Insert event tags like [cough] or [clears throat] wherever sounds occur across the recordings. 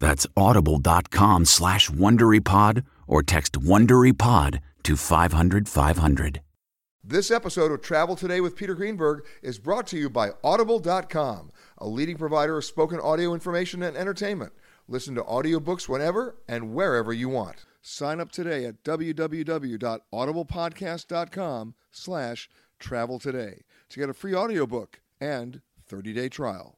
That's audible.com slash WonderyPod or text WonderyPod to 500 500. This episode of Travel Today with Peter Greenberg is brought to you by Audible.com, a leading provider of spoken audio information and entertainment. Listen to audiobooks whenever and wherever you want. Sign up today at www.audiblepodcast.com slash travel today to get a free audiobook and 30-day trial.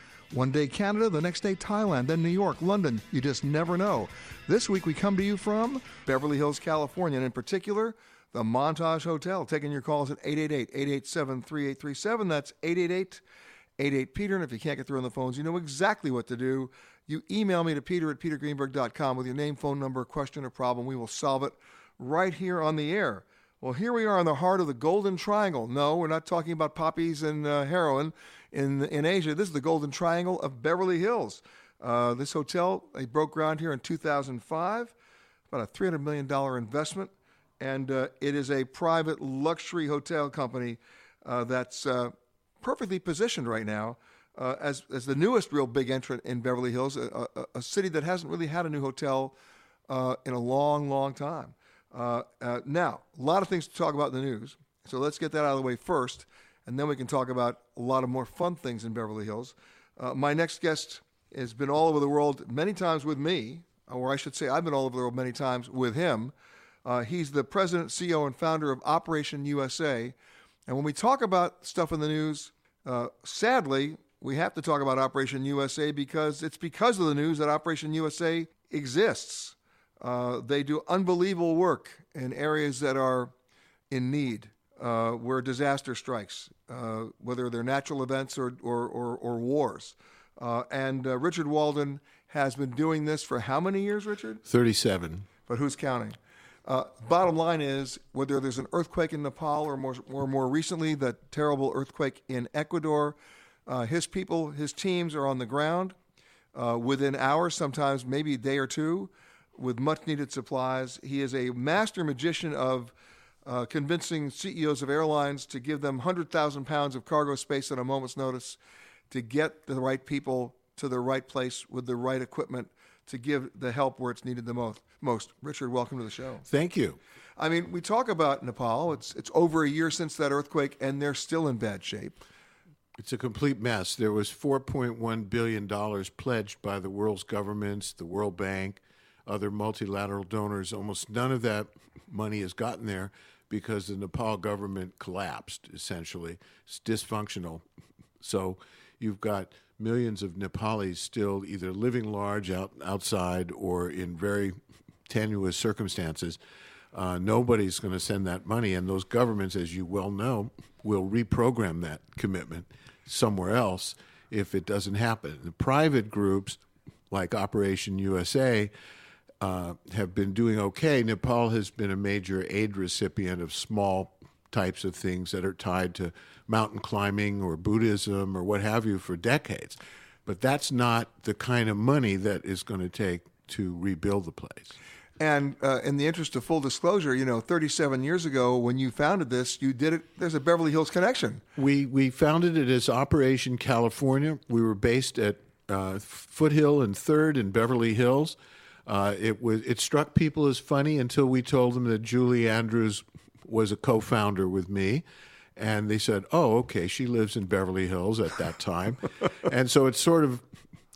One day Canada, the next day Thailand, then New York, London. You just never know. This week we come to you from Beverly Hills, California, and in particular, the Montage Hotel. Taking your calls at 888 887 3837. That's 888 88 Peter. And if you can't get through on the phones, you know exactly what to do. You email me to peter at petergreenberg.com with your name, phone number, question, or problem. We will solve it right here on the air. Well, here we are in the heart of the Golden Triangle. No, we're not talking about poppies and uh, heroin in, in Asia. This is the Golden Triangle of Beverly Hills. Uh, this hotel, they broke ground here in 2005, about a $300 million investment. And uh, it is a private luxury hotel company uh, that's uh, perfectly positioned right now uh, as, as the newest real big entrant in Beverly Hills, a, a, a city that hasn't really had a new hotel uh, in a long, long time. now, a lot of things to talk about in the news. So let's get that out of the way first and then we can talk about a lot of more fun things in Beverly Hills. Uh, my next guest has been all over the world many times with me, or I should say, I've been all over the world many times with him. Uh, he's the president, CEO, and founder of Operation USA. And when we talk about stuff in the news, uh, sadly, we have to talk about Operation USA because it's because of the news that Operation USA exists. Uh, they do unbelievable work in areas that are in need uh, where disaster strikes, uh, whether they're natural events or, or, or, or wars. Uh, and uh, Richard Walden has been doing this for how many years, Richard? 37. But who's counting? Uh, bottom line is whether there's an earthquake in Nepal or more, or more recently, the terrible earthquake in Ecuador, uh, his people, his teams are on the ground within hours, sometimes maybe a day or two, with much needed supplies. He is a master magician of uh, convincing CEOs of airlines to give them 100,000 pounds of cargo space at a moment's notice to get the right people to the right place with the right equipment to give the help where it's needed the most. Most. Richard, welcome to the show. Thank you. I mean, we talk about Nepal. It's it's over a year since that earthquake, and they're still in bad shape. It's a complete mess. There was 4.1 billion dollars pledged by the world's governments, the World Bank, other multilateral donors. Almost none of that money has gotten there because the Nepal government collapsed, essentially. It's dysfunctional. So you've got millions of Nepalis still either living large out, outside or in very tenuous circumstances. Uh, nobody's going to send that money, and those governments, as you well know, will reprogram that commitment somewhere else if it doesn't happen. The private groups, like Operation USA, uh, have been doing okay. Nepal has been a major aid recipient of small types of things that are tied to mountain climbing or Buddhism or what have you for decades. But that's not the kind of money that is going to take to rebuild the place. And uh, in the interest of full disclosure, you know, 37 years ago when you founded this, you did it. There's a Beverly Hills connection. We we founded it as Operation California. We were based at uh, Foothill and Third in Beverly Hills. Uh, it was it struck people as funny until we told them that Julie Andrews was a co-founder with me, and they said, "Oh, okay, she lives in Beverly Hills at that time," [laughs] and so it sort of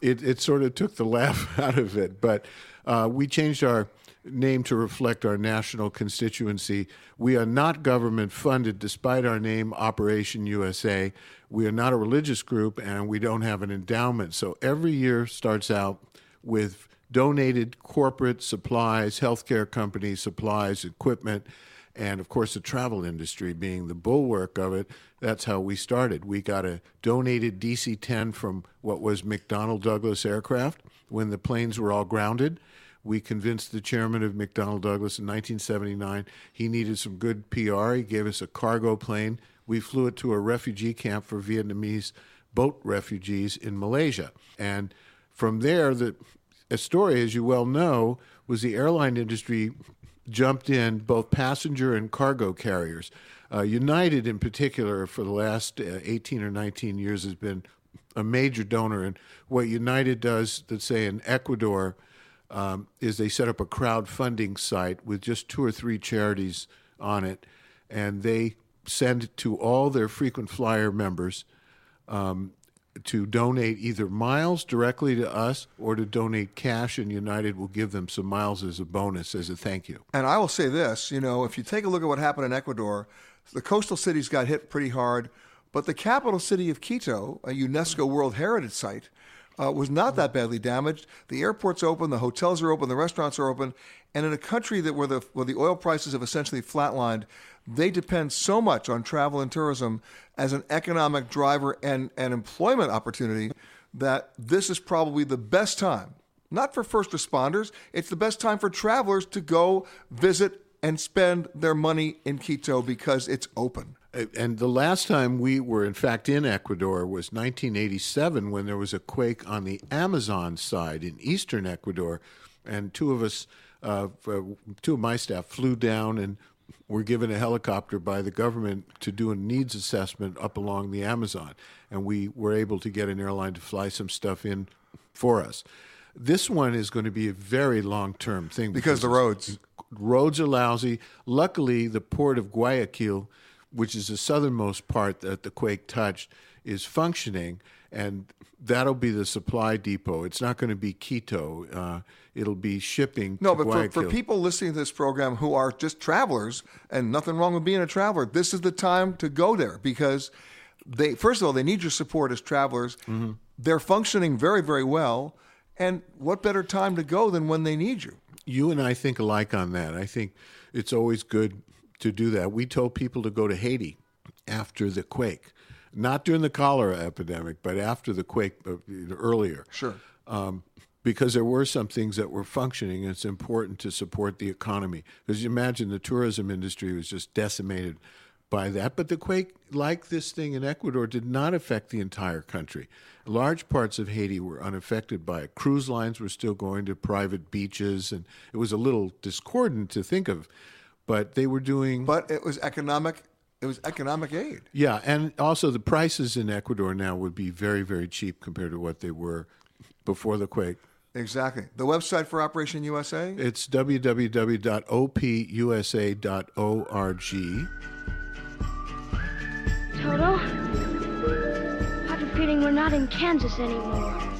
it it sort of took the laugh [laughs] out of it. But uh, we changed our name to reflect our national constituency. We are not government funded, despite our name, Operation USA. We are not a religious group, and we don't have an endowment. So every year starts out with donated corporate supplies, healthcare company supplies, equipment, and of course the travel industry being the bulwark of it. That's how we started. We got a donated DC 10 from what was McDonnell Douglas aircraft when the planes were all grounded. We convinced the chairman of McDonnell Douglas in 1979 he needed some good PR. He gave us a cargo plane. We flew it to a refugee camp for Vietnamese boat refugees in Malaysia. And from there, the Astoria, as you well know, was the airline industry jumped in both passenger and cargo carriers. Uh, United, in particular, for the last uh, 18 or 19 years, has been a major donor. And what United does, let's say in Ecuador, um, is they set up a crowdfunding site with just two or three charities on it, and they send to all their frequent flyer members um, to donate either miles directly to us or to donate cash, and United will give them some miles as a bonus, as a thank you. And I will say this you know, if you take a look at what happened in Ecuador, the coastal cities got hit pretty hard, but the capital city of Quito, a UNESCO World Heritage Site, uh, was not that badly damaged. The airport's open, the hotels are open, the restaurants are open, and in a country that where the where the oil prices have essentially flatlined, they depend so much on travel and tourism as an economic driver and an employment opportunity that this is probably the best time, not for first responders, it's the best time for travelers to go visit and spend their money in Quito because it's open. And the last time we were, in fact, in Ecuador was 1987 when there was a quake on the Amazon side in eastern Ecuador. And two of us, uh, two of my staff, flew down and were given a helicopter by the government to do a needs assessment up along the Amazon. And we were able to get an airline to fly some stuff in for us. This one is going to be a very long term thing because, because the roads roads are lousy. Luckily, the port of Guayaquil which is the southernmost part that the quake touched, is functioning, and that'll be the supply depot. It's not going to be Quito. Uh, it'll be shipping. No, but for, for, people listening to this program who are just travelers, and nothing wrong with being a traveler, this is the time to go there because they, first of all, they need your support as travelers. Mm-hmm. They're functioning very, very well. And what better time to go than when they need you? You and I think alike on that. I think it's always good to do that. We told people to go to Haiti after the quake, not during the cholera epidemic, but after the quake uh, earlier. Sure. Um, because there were some things that were functioning, and it's important to support the economy. Because you imagine the tourism industry was just decimated by that. But the quake, like this thing in Ecuador, did not affect the entire country. Large parts of Haiti were unaffected by it. Cruise lines were still going to private beaches, and it was a little discordant to think of but they were doing. But it was economic. It was economic aid. Yeah, and also the prices in Ecuador now would be very, very cheap compared to what they were before the quake. Exactly. The website for Operation USA? It's www.opusa.org. Toto, I have a feeling we're not in Kansas anymore.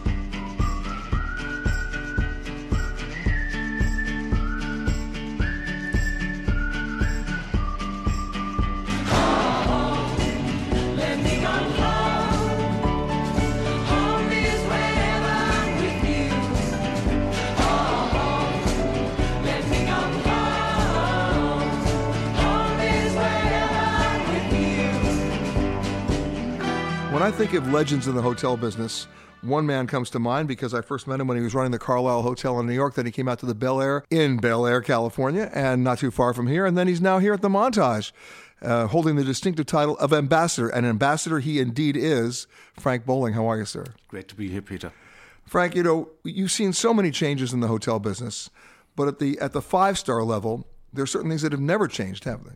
I think of legends in the hotel business, one man comes to mind because I first met him when he was running the Carlyle Hotel in New York. Then he came out to the Bel Air in Bel Air, California, and not too far from here. And then he's now here at the Montage, uh, holding the distinctive title of ambassador. And ambassador he indeed is. Frank Bowling, how are you, sir? Great to be here, Peter. Frank, you know you've seen so many changes in the hotel business, but at the at the five star level, there are certain things that have never changed, have they?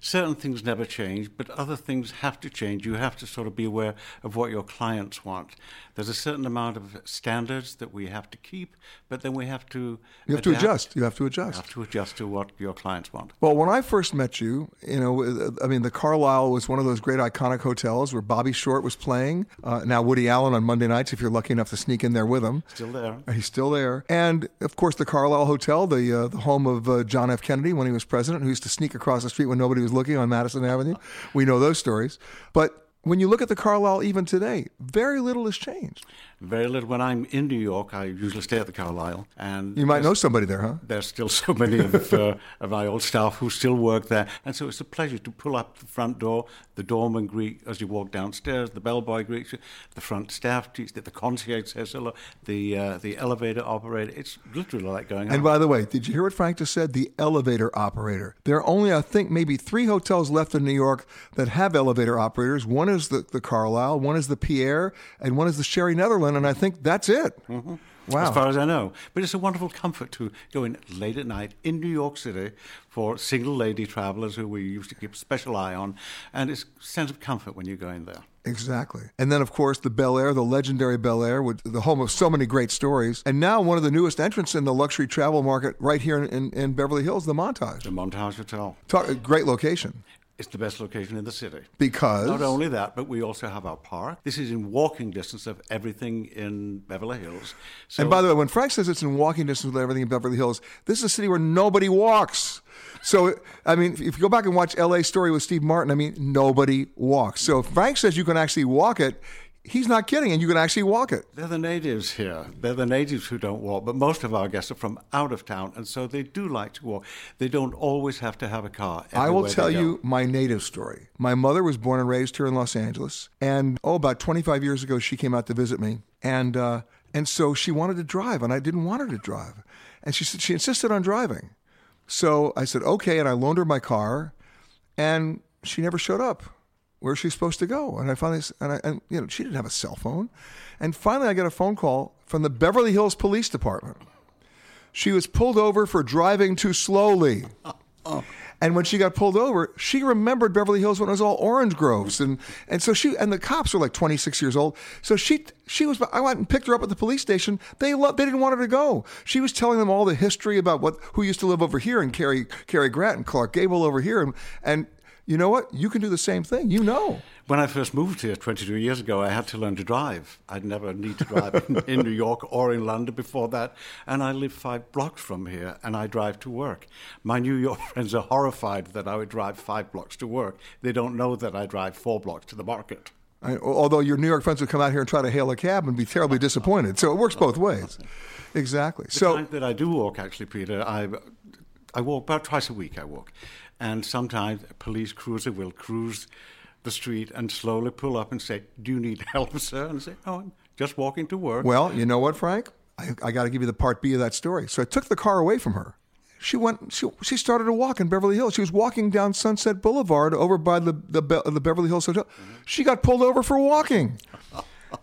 certain things never change, but other things have to change. You have to sort of be aware of what your clients want. There's a certain amount of standards that we have to keep, but then we have to. You have adapt. to adjust. You have to adjust. You have to adjust to what your clients want. Well, when I first met you, you know, I mean, the Carlyle was one of those great iconic hotels where Bobby Short was playing. Uh, now Woody Allen on Monday nights, if you're lucky enough to sneak in there with him. Still there. He's still there. And of course, the Carlyle Hotel, the uh, the home of uh, John F. Kennedy when he was president, who used to sneak across the street when nobody was looking on Madison Avenue. We know those stories. But when you look at the Carlyle even today, very little has changed. Very little. When I'm in New York, I usually stay at the Carlyle, and you might know somebody there, huh? There's still so many of, [laughs] uh, of my old staff who still work there, and so it's a pleasure to pull up the front door. The doorman greet as you walk downstairs. The bellboy greets you. The front staff greets. The concierge says hello. The uh, the elevator operator. It's literally like going. And by the way, did you hear what Frank just said? The elevator operator. There are only, I think, maybe three hotels left in New York that have elevator operators. One is the the Carlyle, one is the Pierre, and one is the Sherry And I think that's it. Mm-hmm. Wow. As far as I know. But it's a wonderful comfort to go in late at night in New York City for single lady travelers who we used to keep a special eye on. And it's a sense of comfort when you go in there. Exactly. And then, of course, the Bel Air, the legendary Bel Air, with the home of so many great stories. And now, one of the newest entrants in the luxury travel market right here in, in, in Beverly Hills, the Montage. The Montage Hotel. Talk, great location. It's the best location in the city. Because? Not only that, but we also have our park. This is in walking distance of everything in Beverly Hills. So, and by the way, when Frank says it's in walking distance of everything in Beverly Hills, this is a city where nobody walks. So, I mean, if you go back and watch LA Story with Steve Martin, I mean, nobody walks. So if Frank says you can actually walk it, he's not kidding, and you can actually walk it. They're the natives here. They're the natives who don't walk, but most of our guests are from out of town, and so they do like to walk. They don't always have to have a car. I will tell you my native story. My mother was born and raised here in Los Angeles, and oh, about 25 years ago, she came out to visit me, and uh, and so she wanted to drive, and I didn't want her to drive, and she said she insisted on driving. So I said okay, and I loaned her my car, and she never showed up where's she supposed to go? And I finally, and, I, and you know, she didn't have a cell phone. And finally, I get a phone call from the Beverly Hills Police Department. She was pulled over for driving too slowly. Uh-uh. And when she got pulled over, she remembered Beverly Hills when it was all orange groves, and and so she and the cops were like 26 years old. So she she was. I went and picked her up at the police station. They loved, they didn't want her to go. She was telling them all the history about what who used to live over here and Cary Cary Grant and Clark Gable over here, and and you know what? You can do the same thing. You know. When I first moved here 22 years ago, I had to learn to drive. I'd never need to drive in, [laughs] in, New York or in London before that. And I live five blocks from here and I drive to work. My New York [laughs] friends are horrified that I would drive five blocks to work. They don't know that I drive four blocks to the market. I, although your New York friends would come out here and try to hail a cab and be terribly disappointed. So it works both ways. Exactly. The so that I do walk, actually, Peter, I, I walk about twice a week. I walk and sometimes a police cruiser will cruise the street and slowly pull up and say, "Do you need help, [laughs] sir?" And I say, "Oh, I'm just walking to work." Well, you know what, Frank? I, I got to give you the part B of that story. So I took the car away from her. She went. She, she started to walk in Beverly Hills. She was walking down Sunset Boulevard over by the the, the Beverly Hills Hotel. Mm-hmm. She got pulled over for walking,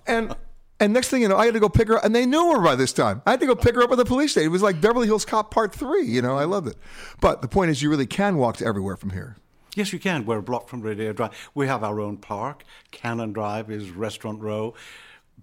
and and next thing you know, I had to go pick her up, and they knew her by this time. I had to go pick her up at the police station. It was like Beverly Hills Cop Part 3. You know, I loved it. But the point is, you really can walk to everywhere from here. Yes, you can. We're a block from Rodeo Drive. We have our own park. Cannon Drive is Restaurant Row.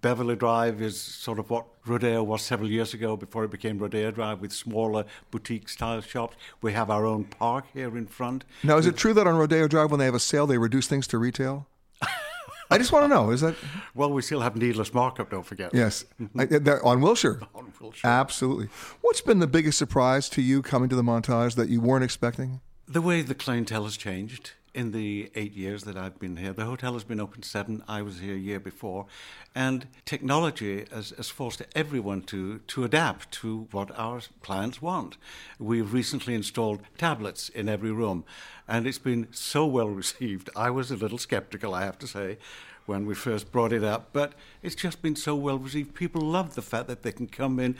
Beverly Drive is sort of what Rodeo was several years ago before it became Rodeo Drive with smaller boutique style shops. We have our own park here in front. Now, is it true that on Rodeo Drive, when they have a sale, they reduce things to retail? [laughs] I just want to know: is that? Well, we still have needless markup. Don't forget. Yes, I, uh, on Wilshire. [laughs] On Wilshire. Absolutely. What's been the biggest surprise to you coming to the montage that you weren't expecting? The way the clientele has changed in the eight years that I've been here. The hotel has been open seven. I was here a year before. And technology has, has, forced everyone to, to adapt to what our clients want. We've recently installed tablets in every room, and it's been so well received. I was a little skeptical, I have to say. when we first brought it up, but it's just been so well received. People love the fact that they can come in,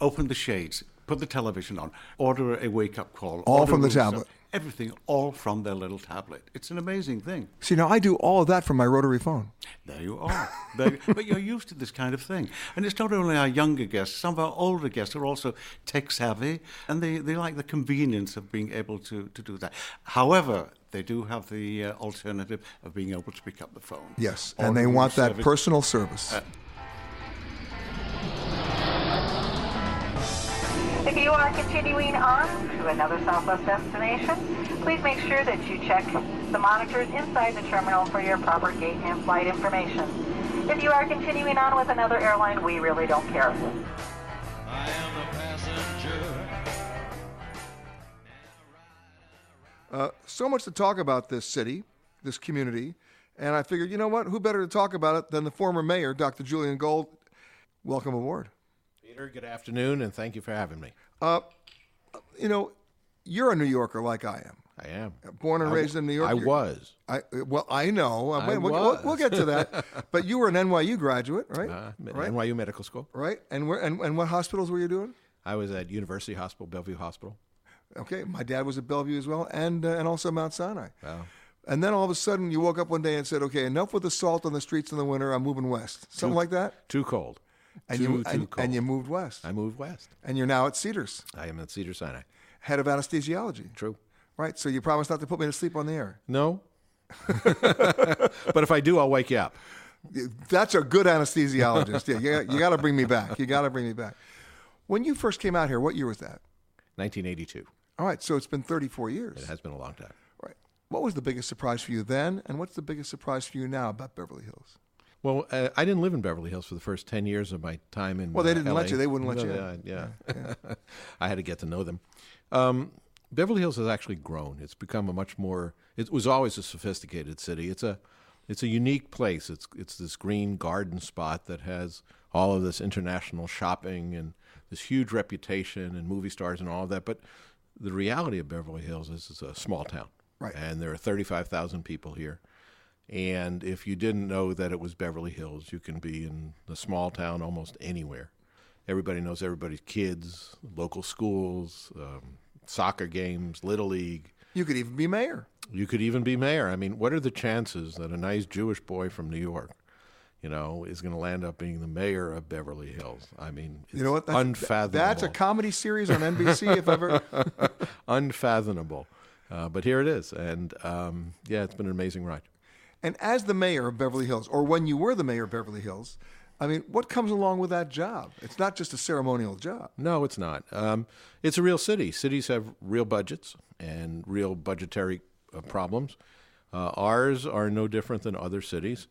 open the shades, put the television on, order a wake up call. All from the tablet. Everything, all from their little tablet. It's an amazing thing. See, now I do all of that from my rotary phone. There you are. There- but you're used to this kind of thing. And it's not only our younger guests, some of our older guests are also tech savvy and they, they like the convenience of being able to, to do that. However, they do have the uh, alternative of being able to pick up the phone. Yes, and they want that personal service. Uh, If you are continuing on to another Southwest destination, please make sure that you check the monitors inside the terminal for your proper gate and flight information. If you are continuing on with another airline, we really don't care. Uh, so much to talk about this city, this community, and I figured, you know what? Who better to talk about it than the former mayor, Dr. Julian Gold? Welcome aboard. Peter, good afternoon, and thank you for having me. Uh, you know, you're a New Yorker like I am. I am. Born and I raised in New York. I was. I well, I know. Uh, I we'll, we'll- we'll get to that. [laughs] but you were an NYU graduate, right? Uh, right. NYU Medical School. Right. And where and, and what hospitals were you doing? I was at University Hospital, Bellevue Hospital. Okay, my dad was at Bellevue as well, and uh, and also Mount Sinai. Wow. And then all of a sudden, you woke up one day and said, "Okay, enough with the salt on the streets in the winter. I'm moving west." Something like that. Too cold. And too, you too and, and you moved west. I moved west. and you're now at Cedars, I am at Cedar Sinai. head of anesthesiology. True. Right. So you promised not to put me to sleep on the air. No. [laughs] but if I do, I'll wake you up. That's a good anesthesiologist. yeah, you, you got to bring me back. You got to bring me back. When you first came out here, what year was that? 1982. All right, so it's been 34 years. It has been a long time. Right. What was the biggest surprise for you then, and what's the biggest surprise for you now about Beverly Hills? Well, uh, I didn't live in Beverly Hills for the first 10 years of my time in Well, they uh, didn't let LA. you. They wouldn't let No, you in. Yeah, yeah. [laughs] I had to get to know them. Um, Beverly Hills has actually grown. It's become a much more. It was always a sophisticated city. It's a, it's a unique place. It's it's this green garden spot that has all of this international shopping and this huge reputation and movie stars and all of that. But the reality of Beverly Hills is it's a small town, Right. And there are thirty five thousand people here. And if you didn't know that it was Beverly Hills, you can be in a small town almost anywhere. Everybody knows everybody's kids, local schools, um, soccer games, little league. You could even be mayor. You could even be mayor. I mean, what are the chances that a nice Jewish boy from New York, you know, is going to land up being the mayor of Beverly Hills? I mean, it's You know what? That's, unfathomable. That's a comedy series on NBC. if ever. [laughs] [laughs] unfathomable. Uh, but here it is, and um, yeah, it's been an amazing ride. And as the mayor of Beverly Hills, or when you were the mayor of Beverly Hills, I mean, what comes along with that job? It's not just a ceremonial job. No, it's not. Um, it's a real city. Cities have real budgets and real budgetary uh, problems. Uh, ours are no different than other cities.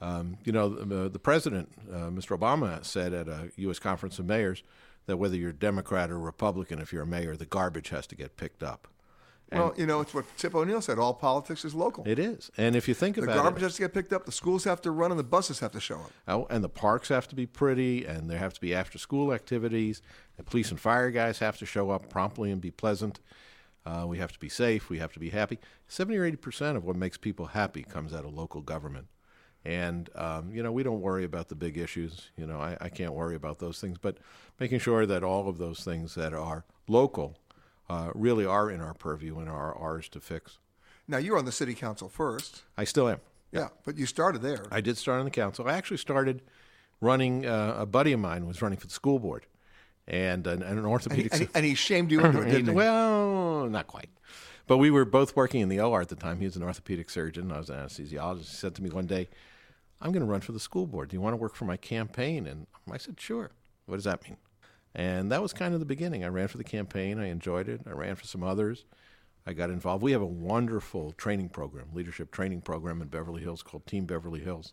Um, you know, the, the president, uh, Mr. Obama, said at a U.S. conference of mayors that whether you're Democrat or Republican, if you're a mayor, the garbage has to get picked up. Well, you know, it's what Tip O'Neill said. All politics is local. It is, and if you think the about it, the garbage has to get picked up. The schools have to run, and the buses have to show up. Oh, and the parks have to be pretty, and there have to be after school activities. The police and fire guys have to show up promptly and be pleasant. Uh, we have to be safe. We have to be happy. 70 or 80 percent of what makes people happy comes out of local government. And, um, you know, we don't worry about the big issues. You know, I, I can't worry about those things. But making sure that all of those things that are local uh, really are in our purview and are ours to fix. Now, you're on the city council first. I still am. Yeah, but you started there. I did start on the council. I actually started running. Uh, a buddy of mine was running for the school board, and an, an orthopedic. and, he, and he shamed you into it, didn't he? [laughs] well, not quite. But we were both working in the OR at the time. He was an orthopedic surgeon. I was an anesthesiologist. He said to me one day, "I'm going to run for the school board. Do you want to work for my campaign?" And I said, "Sure." What does that mean? And that was kind of the beginning. I ran for the campaign. I enjoyed it. I ran for some others. I got involved. We have a wonderful training program, leadership training program in Beverly Hills called Team Beverly Hills,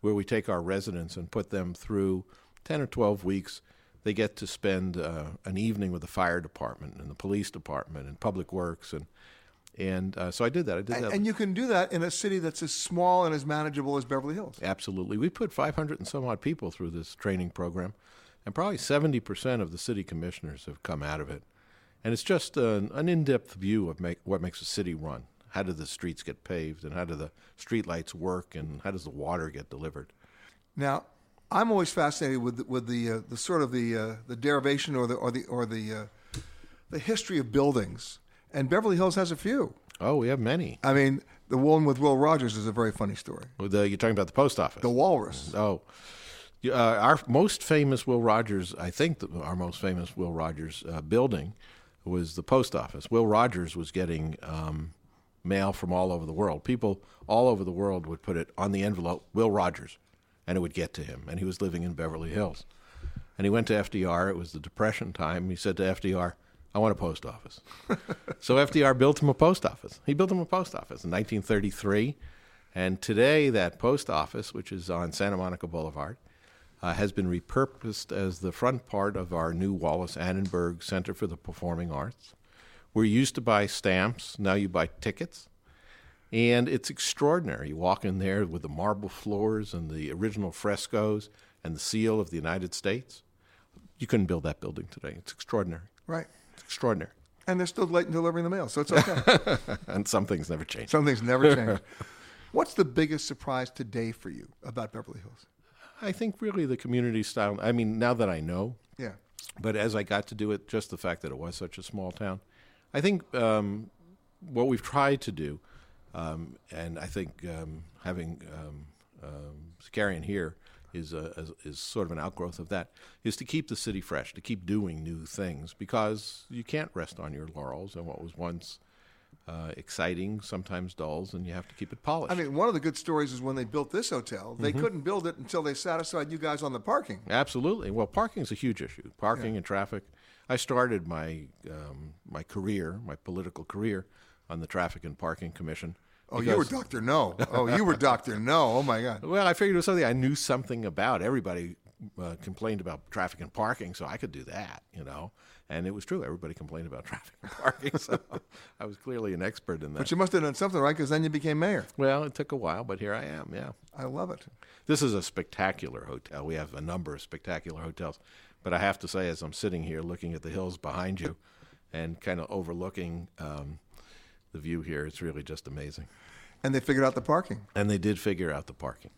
where we take our residents and put them through 10 or 12 weeks. They get to spend uh, an evening with the fire department and the police department and public works. And, and uh, so I did that. I did and, that. and you can do that in a city that's as small and as manageable as Beverly Hills. Absolutely. We put 500 and some odd people through this training program, and probably 70% of the city commissioners have come out of it. And it's just an, an in depth view of make, what makes a city run. how do the streets get paved, and how do the street lights work, and how does the water get delivered. Now, I'm always fascinated with the, with the uh, the sort of the uh, the derivation or the or the or the uh, the history of buildings, and Beverly Hills has a few. Oh, we have many. I mean, the one with Will Rogers is a very funny story. The, you're talking about the post office. The Walrus. Oh, uh, our most famous Will Rogers, I think the, our most famous Will Rogers uh, building was the post office. Will Rogers was getting um, mail from all over the world. People all over the world would put it on the envelope, Will Rogers, and it would get to him. And he was living in Beverly Hills. And he went to FDR. It was the Depression time. He said to FDR, I want a post office. [laughs] so FDR built him a post office. He built him a post office in 1933. And today, that post office, which is on Santa Monica Boulevard, uh, has been repurposed as the front part of our new Wallis Annenberg Center for the Performing Arts. We're used to buy stamps, now you buy tickets. And it's extraordinary. You walk in there with the marble floors and the original frescoes and the seal of the United States. You couldn't build that building today. It's extraordinary. Right. It's extraordinary. And they're still late in delivering the mail, so it's [laughs] okay. and some things never change. Some things never [laughs] change. What's the biggest surprise today for you about Beverly Hills? I think really the community style. I mean, now that I know, Yeah. but as I got to do it, just the fact that it was such a small town, I think um, what we've tried to do, um, and I think um, having um, um, Zakarian here is, a, is is sort of an outgrowth of that, is to keep the city fresh, to keep doing new things because you can't rest on your laurels and what was once. Uh, exciting, sometimes dulls, and you have to keep it polished. I mean, one of the good stories is when they built this hotel, they Mhm. couldn't build it until they satisfied you guys on the parking. Absolutely. Well, parking is a huge issue. Parking and traffic. I started my um, my career, my political career, on the Traffic and Parking Commission. Oh, you were Dr. No. [laughs] Oh, you were Dr. No. Oh, my God. Well, I figured it was something I knew something about. Everybody uh, complained about traffic and parking, so I could do that, you know. And it was true. Everybody complained about [laughs] traffic and parking, so I was clearly an expert in that. But you must have done something right because then you became mayor. Well, it took a while, but here I am. Yeah, I love it. This is a spectacular hotel. We have a number of spectacular hotels, but I have to say, as I'm sitting here looking at the hills behind you, and kind of overlooking um, the view here, it's really just amazing. And they figured out the parking. And they did figure out the parking.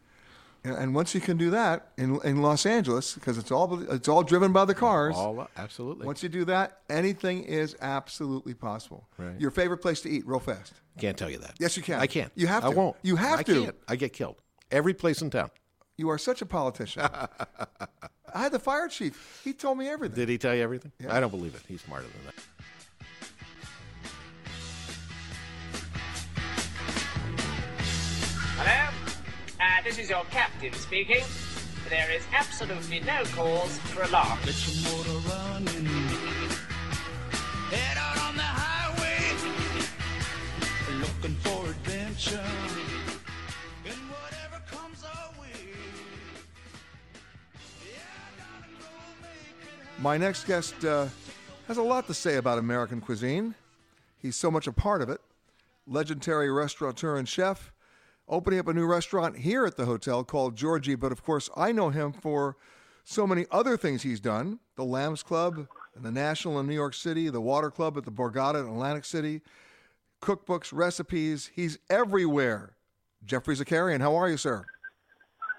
And, once you can do that in, in Los Angeles, because it's all it's all driven by the cars. All absolutely. Once you do that, anything is absolutely possible. Right. Your favorite place to eat, real fast. Can't tell you that. Yes, you can. I can't. You have to. I won't. You have I to. Can't. I get killed. Every place in town. You are such a politician. [laughs] I had the fire chief. He told me everything. Did he tell you everything? Yeah. I don't believe it. He's smarter than that. Uh, this is your captain speaking. There is absolutely no cause for alarm. Get your motor running. Head out on the highway. Looking for adventure. And whatever comes our way. My next guest uh, has a lot to say about American cuisine. He's so much a part of it. Legendary restaurateur and chef, opening up a new restaurant here at the hotel called Georgie. But of course, I know him for so many other things he's done the Lambs Club and the National in New York City, the Water Club at the Borgata in Atlantic City, cookbooks, recipes. He's everywhere. Geoffrey Zakarian, how are you, sir?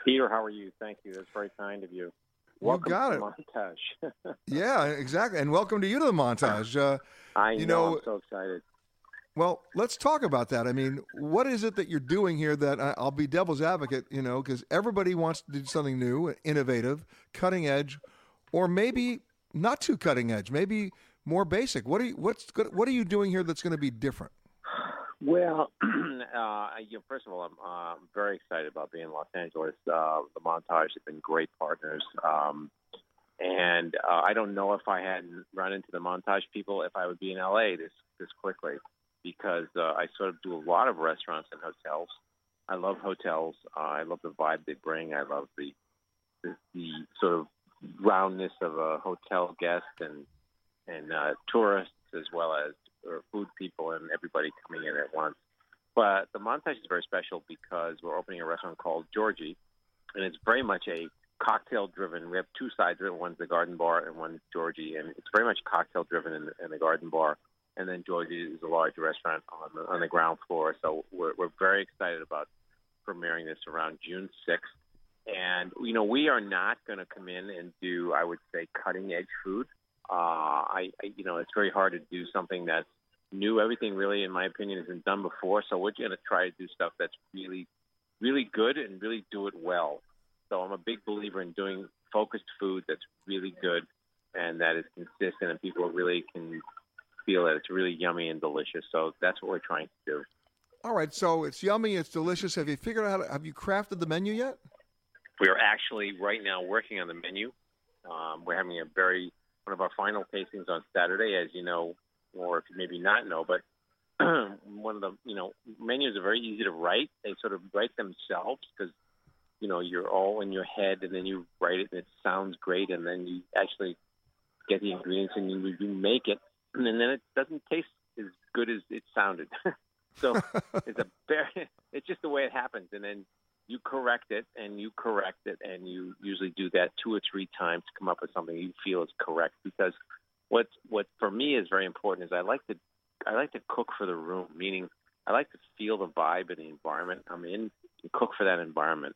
Peter, how are you? Thank you. That's very kind of you. Welcome got to it. Montage. [laughs] Yeah, exactly. And welcome to you to the montage. Uh, I you know, know, I'm so excited. Well, let's talk about that. I mean, what is it that you're doing here that I'll be devil's advocate, you know, because everybody wants to do something new, innovative, cutting edge, or maybe not too cutting edge, maybe more basic. What are you, what's what are you doing here that's going to be different? Well, [clears throat] uh, you know, first of all, I'm uh, very excited about being in Los Angeles. Uh, the Montage have been great partners. Um, and uh, I don't know if I hadn't run into the Montage people if I would be in LA this, this quickly because uh, I sort of do a lot of restaurants and hotels. I love hotels. Uh, I love the vibe they bring. I love the, the, the sort of roundness of a hotel guest and and uh, tourists as well as uh, food people and everybody coming in at once. But the Montage is very special because we're opening a restaurant called Georgie, and it's very much a cocktail driven. We have two sides of it. One's the garden bar and one's Georgie, and it's very much cocktail driven in in the garden bar. And then Georgie is a large restaurant on the on the ground floor. So we're we're very excited about premiering this around June sixth. And you know, we are not going to come in and do, I would say, cutting edge food. Uh, I, I, you know, it's very hard to do something that's new. Everything really, in my opinion, has been done before. So we're going to try to do stuff that's really, really good and really do it well. So I'm a big believer in doing focused food that's really good and that is consistent, and people really can feel that it's really yummy and delicious. So that's what we're trying to do. All right, so it's yummy, it's delicious. Have you figured out have you crafted the menu yet? We are actually right now working on the menu. Um, we're having a very one of our final tastings on Saturday, as you know, or if you maybe not know, but [clears throat] one of the you know menus are very easy to write. They sort of write themselves because you know you're all in your head, and then you write it, and it sounds great, and then you actually get the ingredients and you, you make it, and then it doesn't taste as good as it sounded. [laughs] so [laughs] it's a very, it's just the way it happens, and then you correct it and you correct it and you usually do that two or three times to come up with something you feel is correct because what what for me is very important is I like to I like to cook for the room meaning I like to feel the vibe and the environment I'm in and cook for that environment.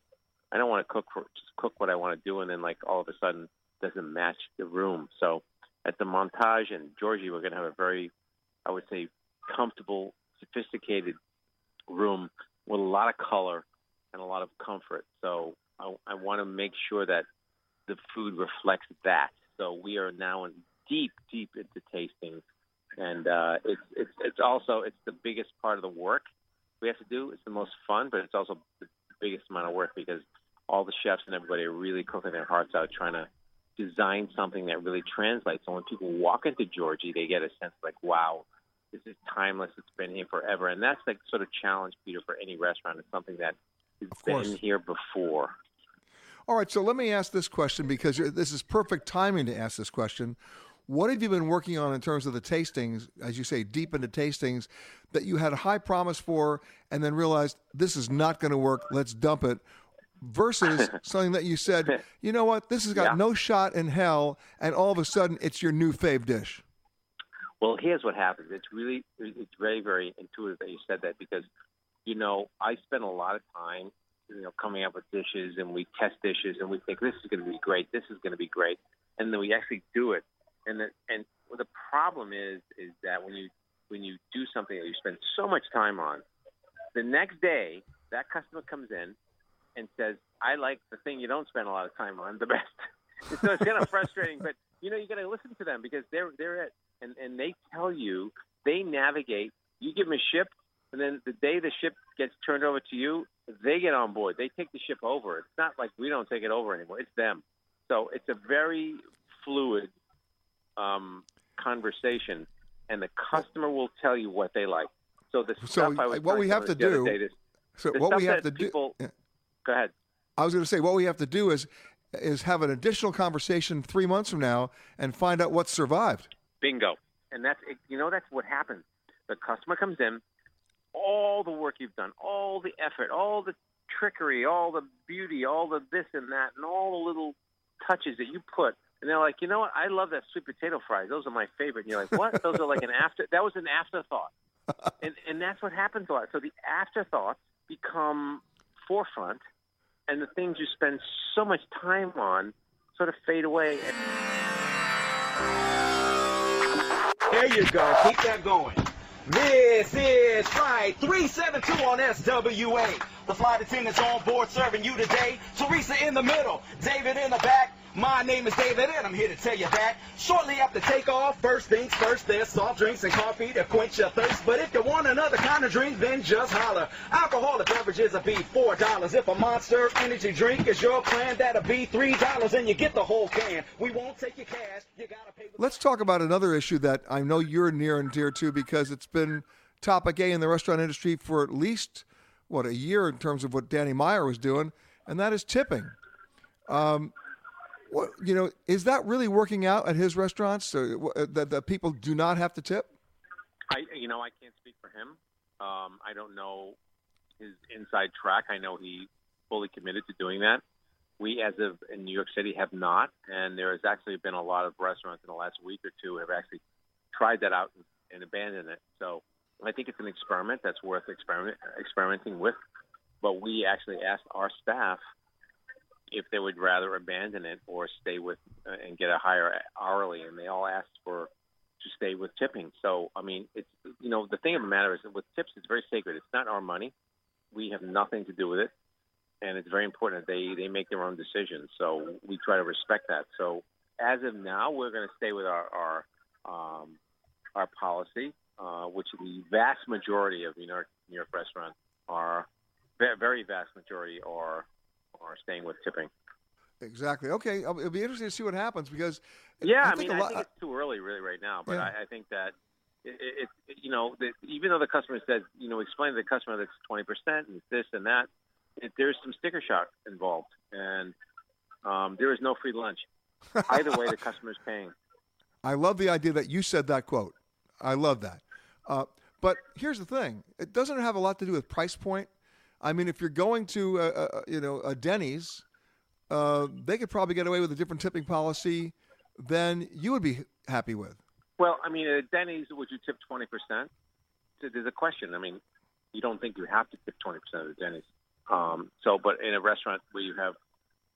I don't want to cook for just cook what I want to do and then like all of a sudden doesn't match the room. So at the montage and Georgie we're gonna have a very I would say comfortable, sophisticated room with a lot of color and a lot of comfort. So I, I want to make sure that the food reflects that. So we are now in deep, deep into tasting, and uh, it's it's it's also it's the biggest part of the work we have to do. It's the most fun, but it's also the biggest amount of work because all the chefs and everybody are really cooking their hearts out trying to design something that really translates. So when people walk into Georgie, they get a sense like, wow, this is timeless. It's been here forever, and that's the sort of challenge, Peter, for any restaurant. It's something that has been here before. All right, so let me ask this question because this is perfect timing to ask this question. What have you been working on in terms of the tastings, as you say, deep into tastings, that you had a high promise for and then realized this is not going to work, let's dump it, versus [laughs] something that you said, you know what, this has got no shot in hell, and all of a sudden it's your new fave dish? Well, here's what happens. It's really, it's very, very intuitive that you said that because, you know, I spend a lot of time, you know, coming up with dishes and we test dishes and we think this is going to be great, this is going to be great, and then we actually do it. And the, and the problem is, is that when you when you do something that you spend so much time on, the next day that customer comes in and says, "I like the thing you don't spend a lot of time on the [laughs] best." So it's kind of frustrating, but you know you got to listen to them because they're they're it, and and they tell you they navigate. You give them a ship, and then the day the ship gets turned over to you, they get on board. They take the ship over. It's not like we don't take it over anymore. It's them. So it's a very fluid um, conversation, and the customer will tell you what they like. So the So stuff I was what we have to someone the other do- so what we have to do- people, yeah. Go ahead. I was going to say what we have to do is is have an additional conversation three months from now and find out what survived. Bingo. And that's you know that's what happens. The customer comes in, all the work you've done, all the effort, all the trickery, all the beauty, all the this and that, and all the little touches that you put. And they're like, you know what? I love that sweet potato fries. Those are my favorite. And you're like, what? Those are like an after. That was an afterthought. [laughs] And and that's what happens a lot. So the afterthoughts become forefront, and the things you spend so much time on sort of fade away. There you go. Keep that going. This is Flight 372 on SWA. The flight attendants on board serving you today. Teresa in the middle, David in the back. My name is David and I'm here to tell you that shortly after takeoff, first things first, there's soft drinks and coffee to quench your thirst. But if you want another kind of drink, then just holler. Alcoholic beverages will be $4. If a monster energy drink is your plan, that'll be $3 and you get the whole can. We won't take your cash. You gotta pay Let's talk about another issue that I know you're near and dear to because it's been topic A in the restaurant industry for at least what a year in terms of what Danny Meyer was doing, and that is tipping. Um, what you know is that really working out at his restaurants? So, uh, that the people do not have to tip? I, you know, I can't speak for him. Um, I don't know his inside track. I know he fully committed to doing that. We, as of in New York City, have not, and there has actually been a lot of restaurants in the last week or two have actually tried that out and and abandon it. So I think it's an experiment that's worth experiment, experimenting with. But we actually asked our staff if they would rather abandon it or stay with uh, and get a higher hourly, and they all asked for to stay with tipping. So I mean, it's you know the thing of the matter is with tips, it's very sacred. It's not our money. We have nothing to do with it, and it's very important that they they make their own decisions. So we try to respect that. So as of now, we're going to stay with our our um, our policy, uh, which the vast majority of New York New York restaurants are very vast majority are are staying with tipping. Exactly. Okay. Uh, It'll be interesting to see what happens because Yeah, I, I think mean, a I lot- think it's too early, really, right now. But Yeah. I, I think that it, it, you know, that even though the customer says, you know, explain to the customer that it's twenty percent and it's this and that, it, there's some sticker shock involved, and um, there is no free lunch. Either way, the [laughs] customer's paying. I love the idea that you said that quote. I love that. Uh, but here's the thing: it doesn't have a lot to do with price point. I mean, if you're going to, uh, uh, you know, a Denny's, uh, they could probably get away with a different tipping policy than you would be happy with. Well, I mean, at Denny's, would you tip twenty percent? There's a question. I mean, you don't think you have to tip twenty percent at a Denny's. Um, so, but in a restaurant where you have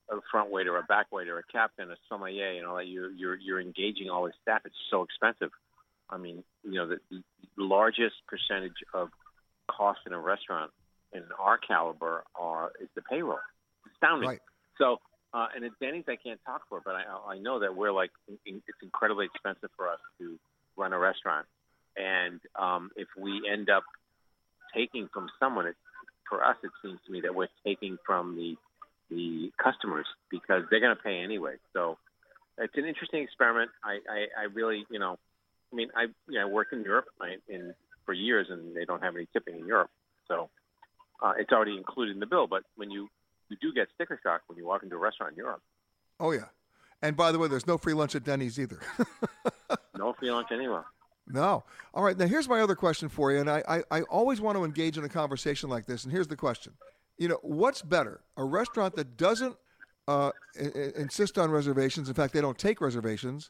a front waiter, a back waiter, a captain, a sommelier, you know, that you're you're you're engaging all this staff. It's so expensive. I mean, you know, the largest percentage of cost in a restaurant in our caliber are is the payroll. It's astounding. Right. So, uh, and at Denny's, I can't talk for, but I, I know that we're like it's incredibly expensive for us to run a restaurant, and um, if we end up taking from someone, it, for us, it seems to me that we're taking from the the customers because they're going to pay anyway. So it's an interesting experiment. I, I, I really, you know, I mean, I you know, I work in Europe I, in for years, and they don't have any tipping in Europe, so uh, it's already included in the bill. But when you you do get sticker shock when you walk into a restaurant in Europe, Oh yeah. And by the way, there's no free lunch at Denny's either. [laughs] no free lunch anywhere. No. All right. Now, here's my other question for you. And I, I, I always want to engage in a conversation like this. And here's the question You know, what's better? A restaurant that doesn't uh, insist on reservations, in fact, they don't take reservations,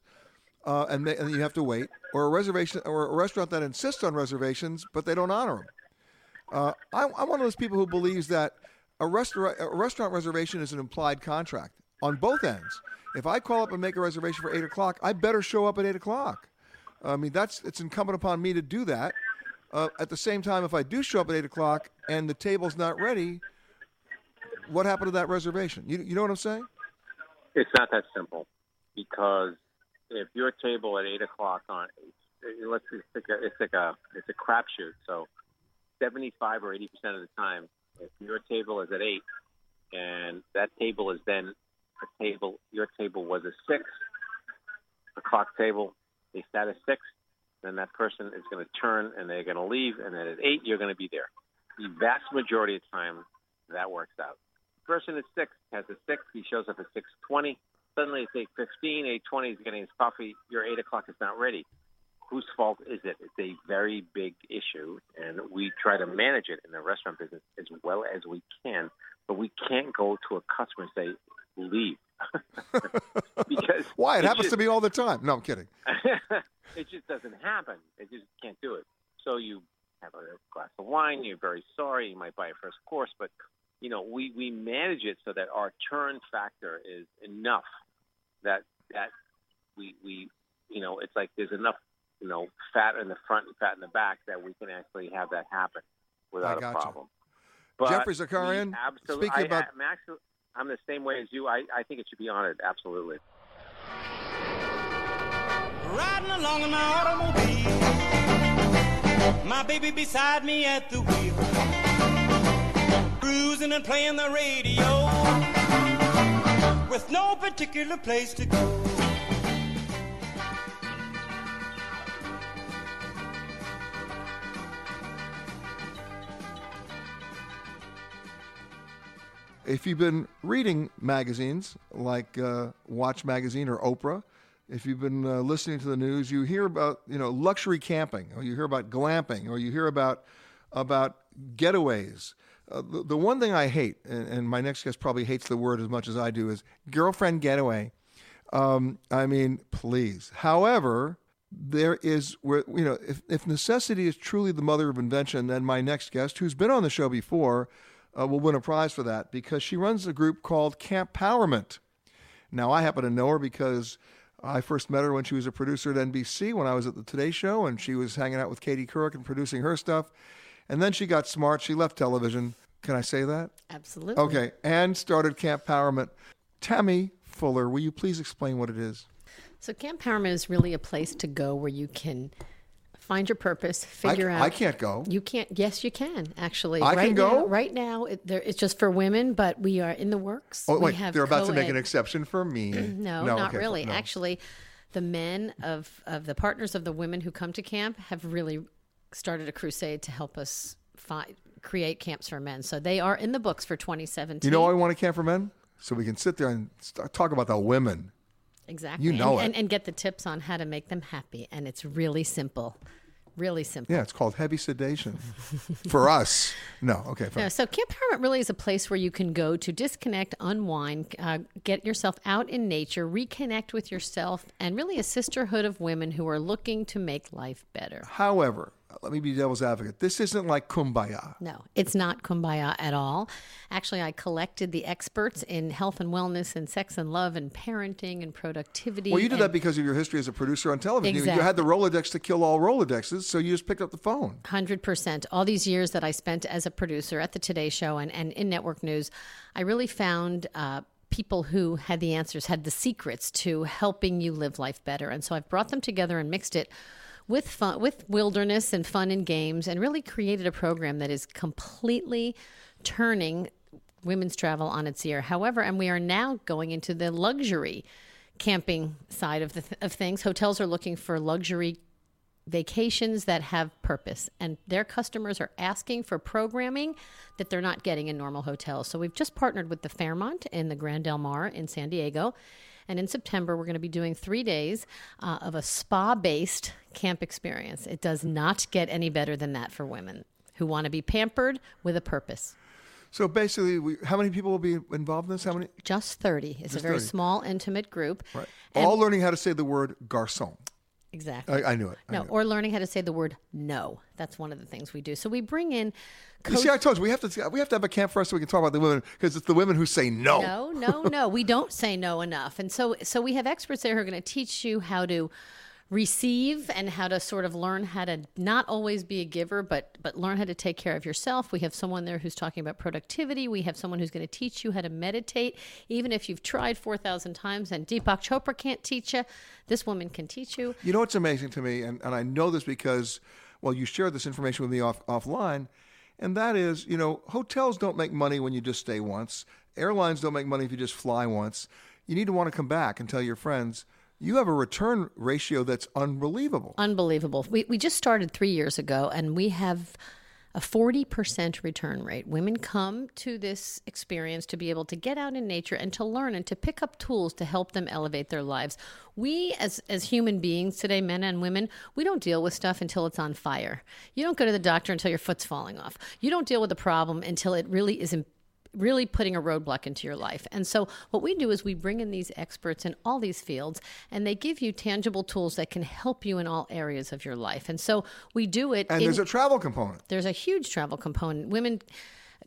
uh, and, they, and you have to wait, or a reservation, or a restaurant that insists on reservations, but they don't honor them. Uh, I, I'm one of those people who believes that a, restaurant a restaurant reservation is an implied contract on both ends. If I call up and make a reservation for eight o'clock, I better show up at eight o'clock. I mean, that's it's incumbent upon me to do that. Uh, at the same time, if I do show up at eight o'clock and the table's not ready, what happened to that reservation? You, you know what I'm saying? It's not that simple because if your table at eight o'clock on, let's like a it's like a it's a crapshoot. So seventy-five or eighty percent of the time, if your table is at eight, and that table is then a table, your table was a six o'clock table. They sat at six, then that person is going to turn and they're going to leave, and then at eight you're going to be there. The vast majority of time, that works out. Person at six has a six. He shows up at six twenty. Suddenly it's eight fifteen. Eight twenty. He's getting his coffee. Your eight o'clock is not ready. Whose fault is it? It's a very big issue, and we try to manage it in the restaurant business as well as we can. But we can't go to a customer and say, "Leave," [laughs] because [laughs] Why? It it's happens just- to me all the time. No, I'm kidding. [laughs] it just doesn't happen. It just can't do it. So you have a glass of wine. You're very sorry. You might buy a first course, but you know we we manage it so that our turn factor is enough that that we we you know it's like there's enough you know fat in the front and fat in the back that we can actually have that happen without I a gotcha. problem. But Geoffrey we Zakarian, absolutely, speaking I, about- I'm actually I'm the same way as you. I, I think it should be honored. Absolutely. Riding along in my automobile. My baby beside me at the wheel. Cruising and playing the radio. With no particular place to go. If you've been reading magazines like uh, Watch Magazine or Oprah, if you've been uh, listening to the news, you hear about you know luxury camping, or you hear about glamping, or you hear about about getaways. Uh, the, the one thing I hate, and, and my next guest probably hates the word as much as I do, is girlfriend getaway. Um, I mean, please. However, there is where you know if, if necessity is truly the mother of invention, then my next guest, who's been on the show before, uh, will win a prize for that because she runs a group called Campowerment. Now I happen to know her because I first met her when she was a producer at NBC when I was at the Today Show, and she was hanging out with Katie Couric and producing her stuff. And then she got smart. She left television. Can I say that? Absolutely. Okay, and started Camp Powerment. Tammi Fuller, will you please explain what it is? So Campowerment is really a place to go where you can find your purpose, figure I, out. I can't go. You can't. Yes, you can actually. I right can go? Now, right now, it, there, it's just for women, but we are in the works. Oh We wait, have they're about to make an exception for me. [clears throat] No, not okay, really. no. Actually, the men of of the partners of the women who come to camp have really started a crusade to help us fi- create camps for men. So they are in the books for 2017. You know why I want a camp for men? So we can sit there and talk about the women. Exactly. You know and, it. And, and get the tips on how to make them happy. And it's really simple. Really simple. Yeah, it's called heavy sedation. [laughs] for us. No, okay, fine. No, so Campowerment really is a place where you can go to disconnect, unwind, uh, get yourself out in nature, reconnect with yourself, and really a sisterhood of women who are looking to make life better. However, let me be devil's advocate. This isn't like kumbaya. No, it's not kumbaya at all. Actually, I collected the experts in health and wellness and sex and love and parenting and productivity. Well, you did that because of your history as a producer on television. You- You, had the Rolodex to kill all Rolodexes, so you just picked up the phone. Hundred percent. All these years that I spent as a producer at the Today Show and, and in network news, I really found uh, people who had the answers, had the secrets to helping you live life better. And so I've brought them together and mixed it with fun, with wilderness and fun and games, and really created a program that is completely turning women's travel on its ear. However, and we are now going into the luxury camping side of the of things. Hotels are looking for luxury vacations that have purpose and their customers are asking for programming that they're not getting in normal hotels. So we've just partnered with the Fairmont in the Grand Del Mar in San Diego. And in September, we're going to be doing three days uh, of a spa based camp experience. It does not get any better than that for women who want to be pampered with a purpose. So basically, we, how many people will be involved in this? How many? Just 30. It's Just a very 30. small, intimate group. Right. And- All learning how to say the word garçon. Exactly. I, I knew it. I No, knew it. or learning how to say the word no. That's one of the things we do. So we bring in You see, I told you we have to we have to have a camp first so we can talk about the women because it's the women who say no. No, no, no. We don't say no enough. And so so we have experts there who are going to teach you how to receive and how to sort of learn how to not always be a giver but but learn how to take care of yourself. We have someone there who's talking about productivity. We have someone who's going to teach you how to meditate even if you've tried 4000 times and Deepak Chopra can't teach you. This woman can teach you. You know what's amazing to me, and, and I know this because, well, you shared this information with me off offline, and that is, you know, hotels don't make money when you just stay once. Airlines don't make money if you just fly once. You need to want to come back and tell your friends. You have a return ratio that's unbelievable. Unbelievable. We, we just started three years ago and we have a 40% return rate. Women come to this experience to be able to get out in nature and to learn and to pick up tools to help them elevate their lives. We, as, as human beings today, men and women, we don't deal with stuff until it's on fire. You don't go to the doctor until your foot's falling off. You don't deal with a problem until it really is really putting a roadblock into your life. And so what we do is we bring in these experts in all these fields and they give you tangible tools that can help you in all areas of your life. And so we do it And in- there's a travel component. there's a huge travel component. Women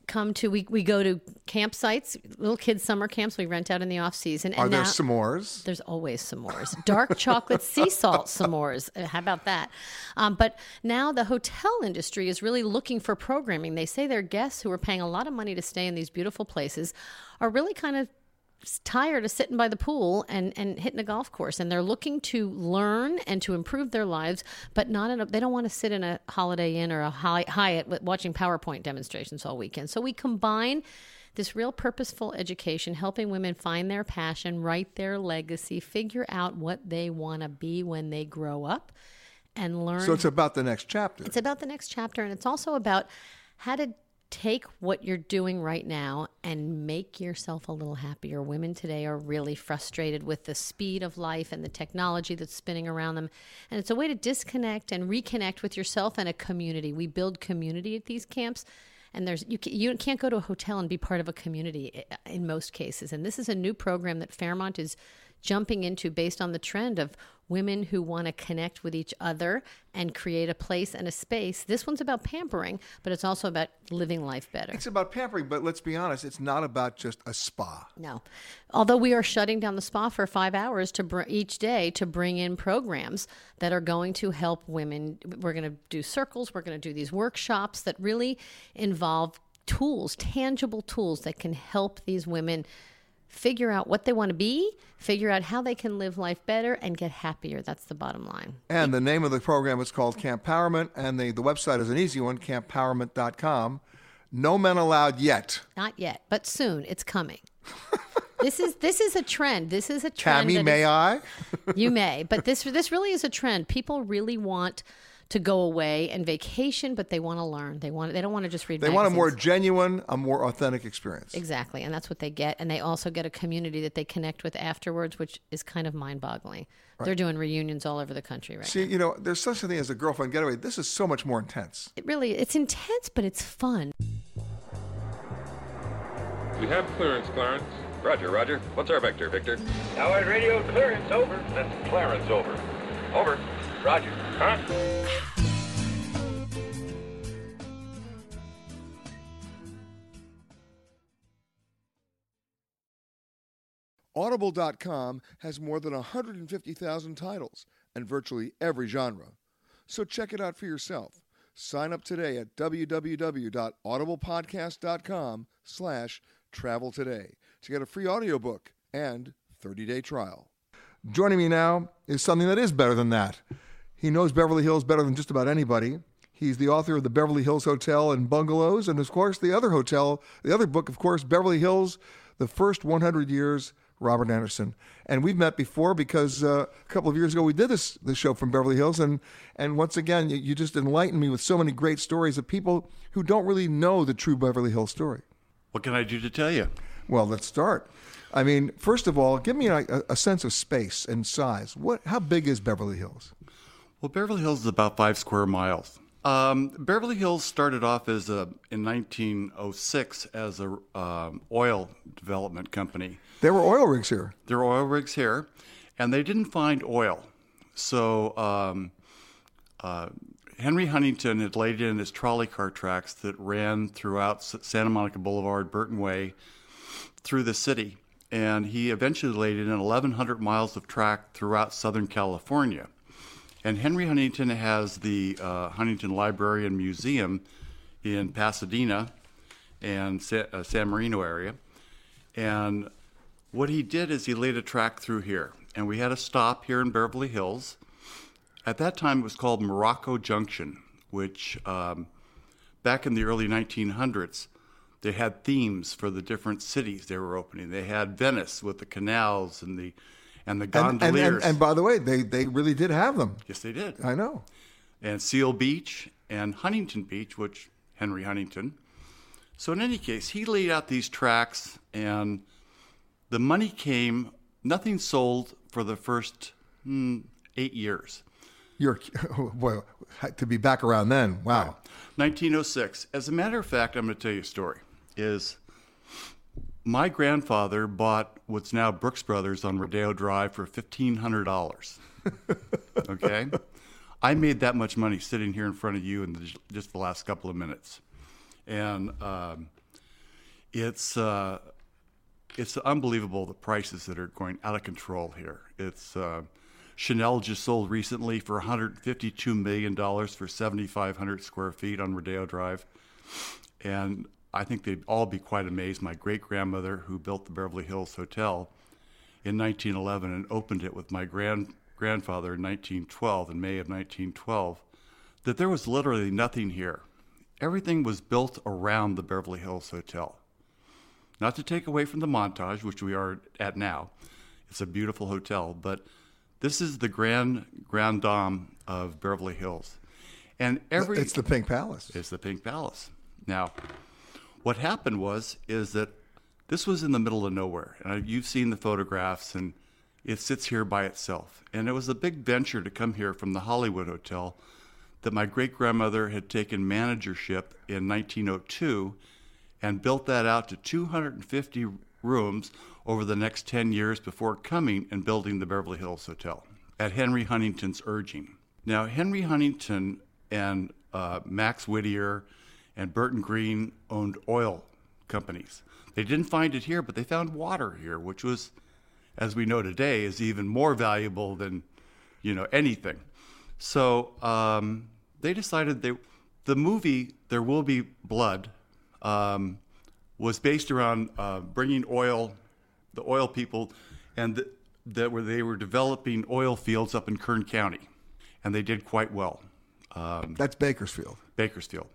come to we, we go to campsites, little kids summer camps we rent out in the off season. And Are there now- s'mores? There's always s'mores, dark chocolate [laughs] sea salt s'mores. Uh, How about that? Um, but now the hotel industry is really looking for programming. They say their guests who are paying a lot of money to stay in these beautiful places are really kind of tired of sitting by the pool and, and hitting a golf course and they're looking to learn and to improve their lives but not in a, they don't want to sit in a holiday inn or a Hy- hyatt watching powerpoint demonstrations all weekend so we combine this real purposeful education helping women find their passion write their legacy figure out what they want to be when they grow up and learn So it's about the next chapter. it's about the next chapter, and it's also about how to take what you're doing right now and make yourself a little happier. Women today are really frustrated with the speed of life and the technology that's spinning around them. And it's a way to disconnect and reconnect with yourself and a community. We build community at these camps. And there's you, you can't go to a hotel and be part of a community eh, eh, in most cases. And this is a new program that Fairmont is jumping into based on the trend of women who want to connect with each other and create a place and a space. This one's about pampering, but it's also about living life better. It's about pampering, but let's be honest, it's not about just a spa. No. Although we are shutting down the spa for five hours to br- each day to bring in programs that are going to help women. We're going to do circles, we're going to do these workshops that really involve tools, tangible tools that can help these women figure out what they want to be, figure out how they can live life better, and get happier. That's the bottom line. And the name of the program is called Campowerment, and the, the website is an easy one, campowerment.com. No men allowed yet. Not yet, but soon. It's coming. [laughs] this is this is a trend. This is a trend. Tammi, may is- I? [laughs] you may, but this this really is a trend. People really want to go away and vacation, but they want to learn. They want they don't want to just read. They want a more genuine, a more authentic experience. Exactly, and that's what they get, and they also get a community that they connect with afterwards, which is kind of mind-boggling. They're doing reunions all over the country right See, you know, there's such a thing as a girlfriend getaway. This is so much more intense. It really it's intense, but it's fun. We have clearance, Clarence. Roger, Roger. What's our vector, Victor? Howard radio clearance over. That's Clarence over. Over. Roger. Huh? Audible.com has more than 150,000 titles and virtually every genre. So check it out for yourself. Sign up today at www.audiblepodcast.com slash travel today to get a free audiobook and 30-day trial. Joining me now is something that is better than that. He knows Beverly Hills better than just about anybody. He's the author of the Beverly Hills Hotel and Bungalows, and of course, the other hotel, the other book, of course, Beverly Hills, The First 100 Years, Robert Anderson. And we've met before because uh, a couple of years ago we did this, this show from Beverly Hills, and, and once again, you, you just enlightened me with so many great stories of people who don't really know the true Beverly Hills story. What can I do to tell you? Well, let's start. I mean, first of all, give me a, a sense of space and size. What? How big is Beverly Hills? Well, Beverly Hills is about five square miles. Um, Beverly Hills started off as a in 1906 as a um, oil development company. There were oil rigs here. There were oil rigs here, and they didn't find oil. So um, uh, Henry Huntington had laid in his trolley car tracks that ran throughout Santa Monica Boulevard, Burton Way, through the city. And he eventually laid in 1,100 miles of track throughout Southern California. And Henry Huntington has the uh, Huntington Library and Museum in Pasadena and Sa- uh, San Marino area. And what he did is he laid a track through here. And we had a stop here in Beverly Hills. At that time, it was called Morocco Junction, which um, back in the early 1900s, they had themes for the different cities they were opening. They had Venice with the canals and the and the And, and, gondoliers. and, and by the way, they, they really did have them. yes, they did. I know. And Seal Beach and Huntington Beach, which Henry Huntington. So in any case, he laid out these tracks, and the money came. Nothing sold for the first hmm, eight years. You're [laughs] boy to be back around then. Wow. 1906. As a matter of fact, I'm going to tell you a story. Is my grandfather bought what's now Brooks Brothers on Rodeo Drive for fifteen hundred dollars. [laughs] okay, I made that much money sitting here in front of you in the, just the last couple of minutes, and um, it's uh, it's unbelievable the prices that are going out of control here. It's uh, Chanel just sold recently for 152 million dollars for 7,500 square feet on Rodeo Drive, and I think they'd all be quite amazed. My great grandmother, who built the Beverly Hills Hotel in 1911 and opened it with my grand grandfather in 1912, in May of 1912, that there was literally nothing here. Everything was built around the Beverly Hills Hotel. Not to take away from the montage, which we are at now. It's a beautiful hotel, but this is the grand grand dame of Beverly Hills. And every It's the Pink Palace. It's the Pink Palace. Now, what happened was is that this was in the middle of nowhere, and you've seen the photographs, and it sits here by itself. And it was a big venture to come here from the Hollywood Hotel that my great grandmother had taken managership in 1902 and built that out to 250 rooms over the next 10 years before coming and building the Beverly Hills Hotel. at Henry Huntington's urging. Now, Henry Huntington and uh, Max Whittier and Burton Green owned oil companies. They didn't find it here, but they found water here, which was, as we know today, is even more valuable than, you know, anything. So um, they decided they, the movie There Will Be Blood um, was based around uh, bringing oil, the oil people, and th- that were they were developing oil fields up in Kern County, and they did quite well. Um, That's Bakersfield. Bakersfield,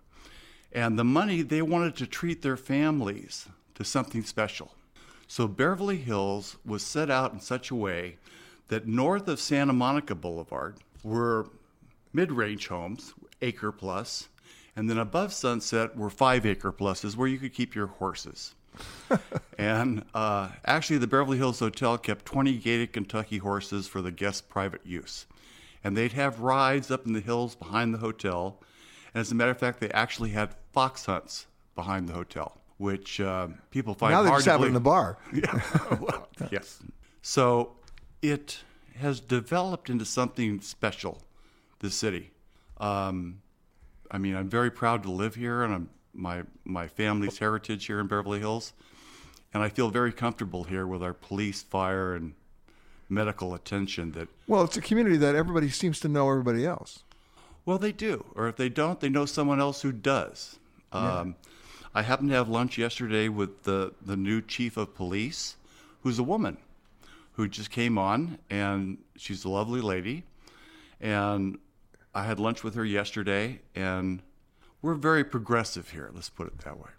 and the money they wanted to treat their families to something special. So Beverly Hills was set out in such a way that north of Santa Monica Boulevard were mid-range homes, acre plus, and then above Sunset were five acre pluses where you could keep your horses. [laughs] and uh, actually, the Beverly Hills Hotel kept 20 gaited Kentucky horses for the guests' private use. And they'd have rides up in the hills behind the hotel. And as a matter of fact, they actually had fox hunts behind the hotel, which uh, people find now they hard just it in the bar. [laughs] Yeah. well, yes. So it has developed into something special, the city. Um, I mean, I'm very proud to live here, and I'm, my my family's heritage here in Beverly Hills, and I feel very comfortable here with our police, fire, and medical attention. That Well, it's a community that everybody seems to know everybody else. Well, they do, or if they don't, they know someone else who does. Yeah. Um, I happened to have lunch yesterday with the the new chief of police, who's a woman, who just came on, and she's a lovely lady, and I had lunch with her yesterday, and we're very progressive here. Let's put it that way.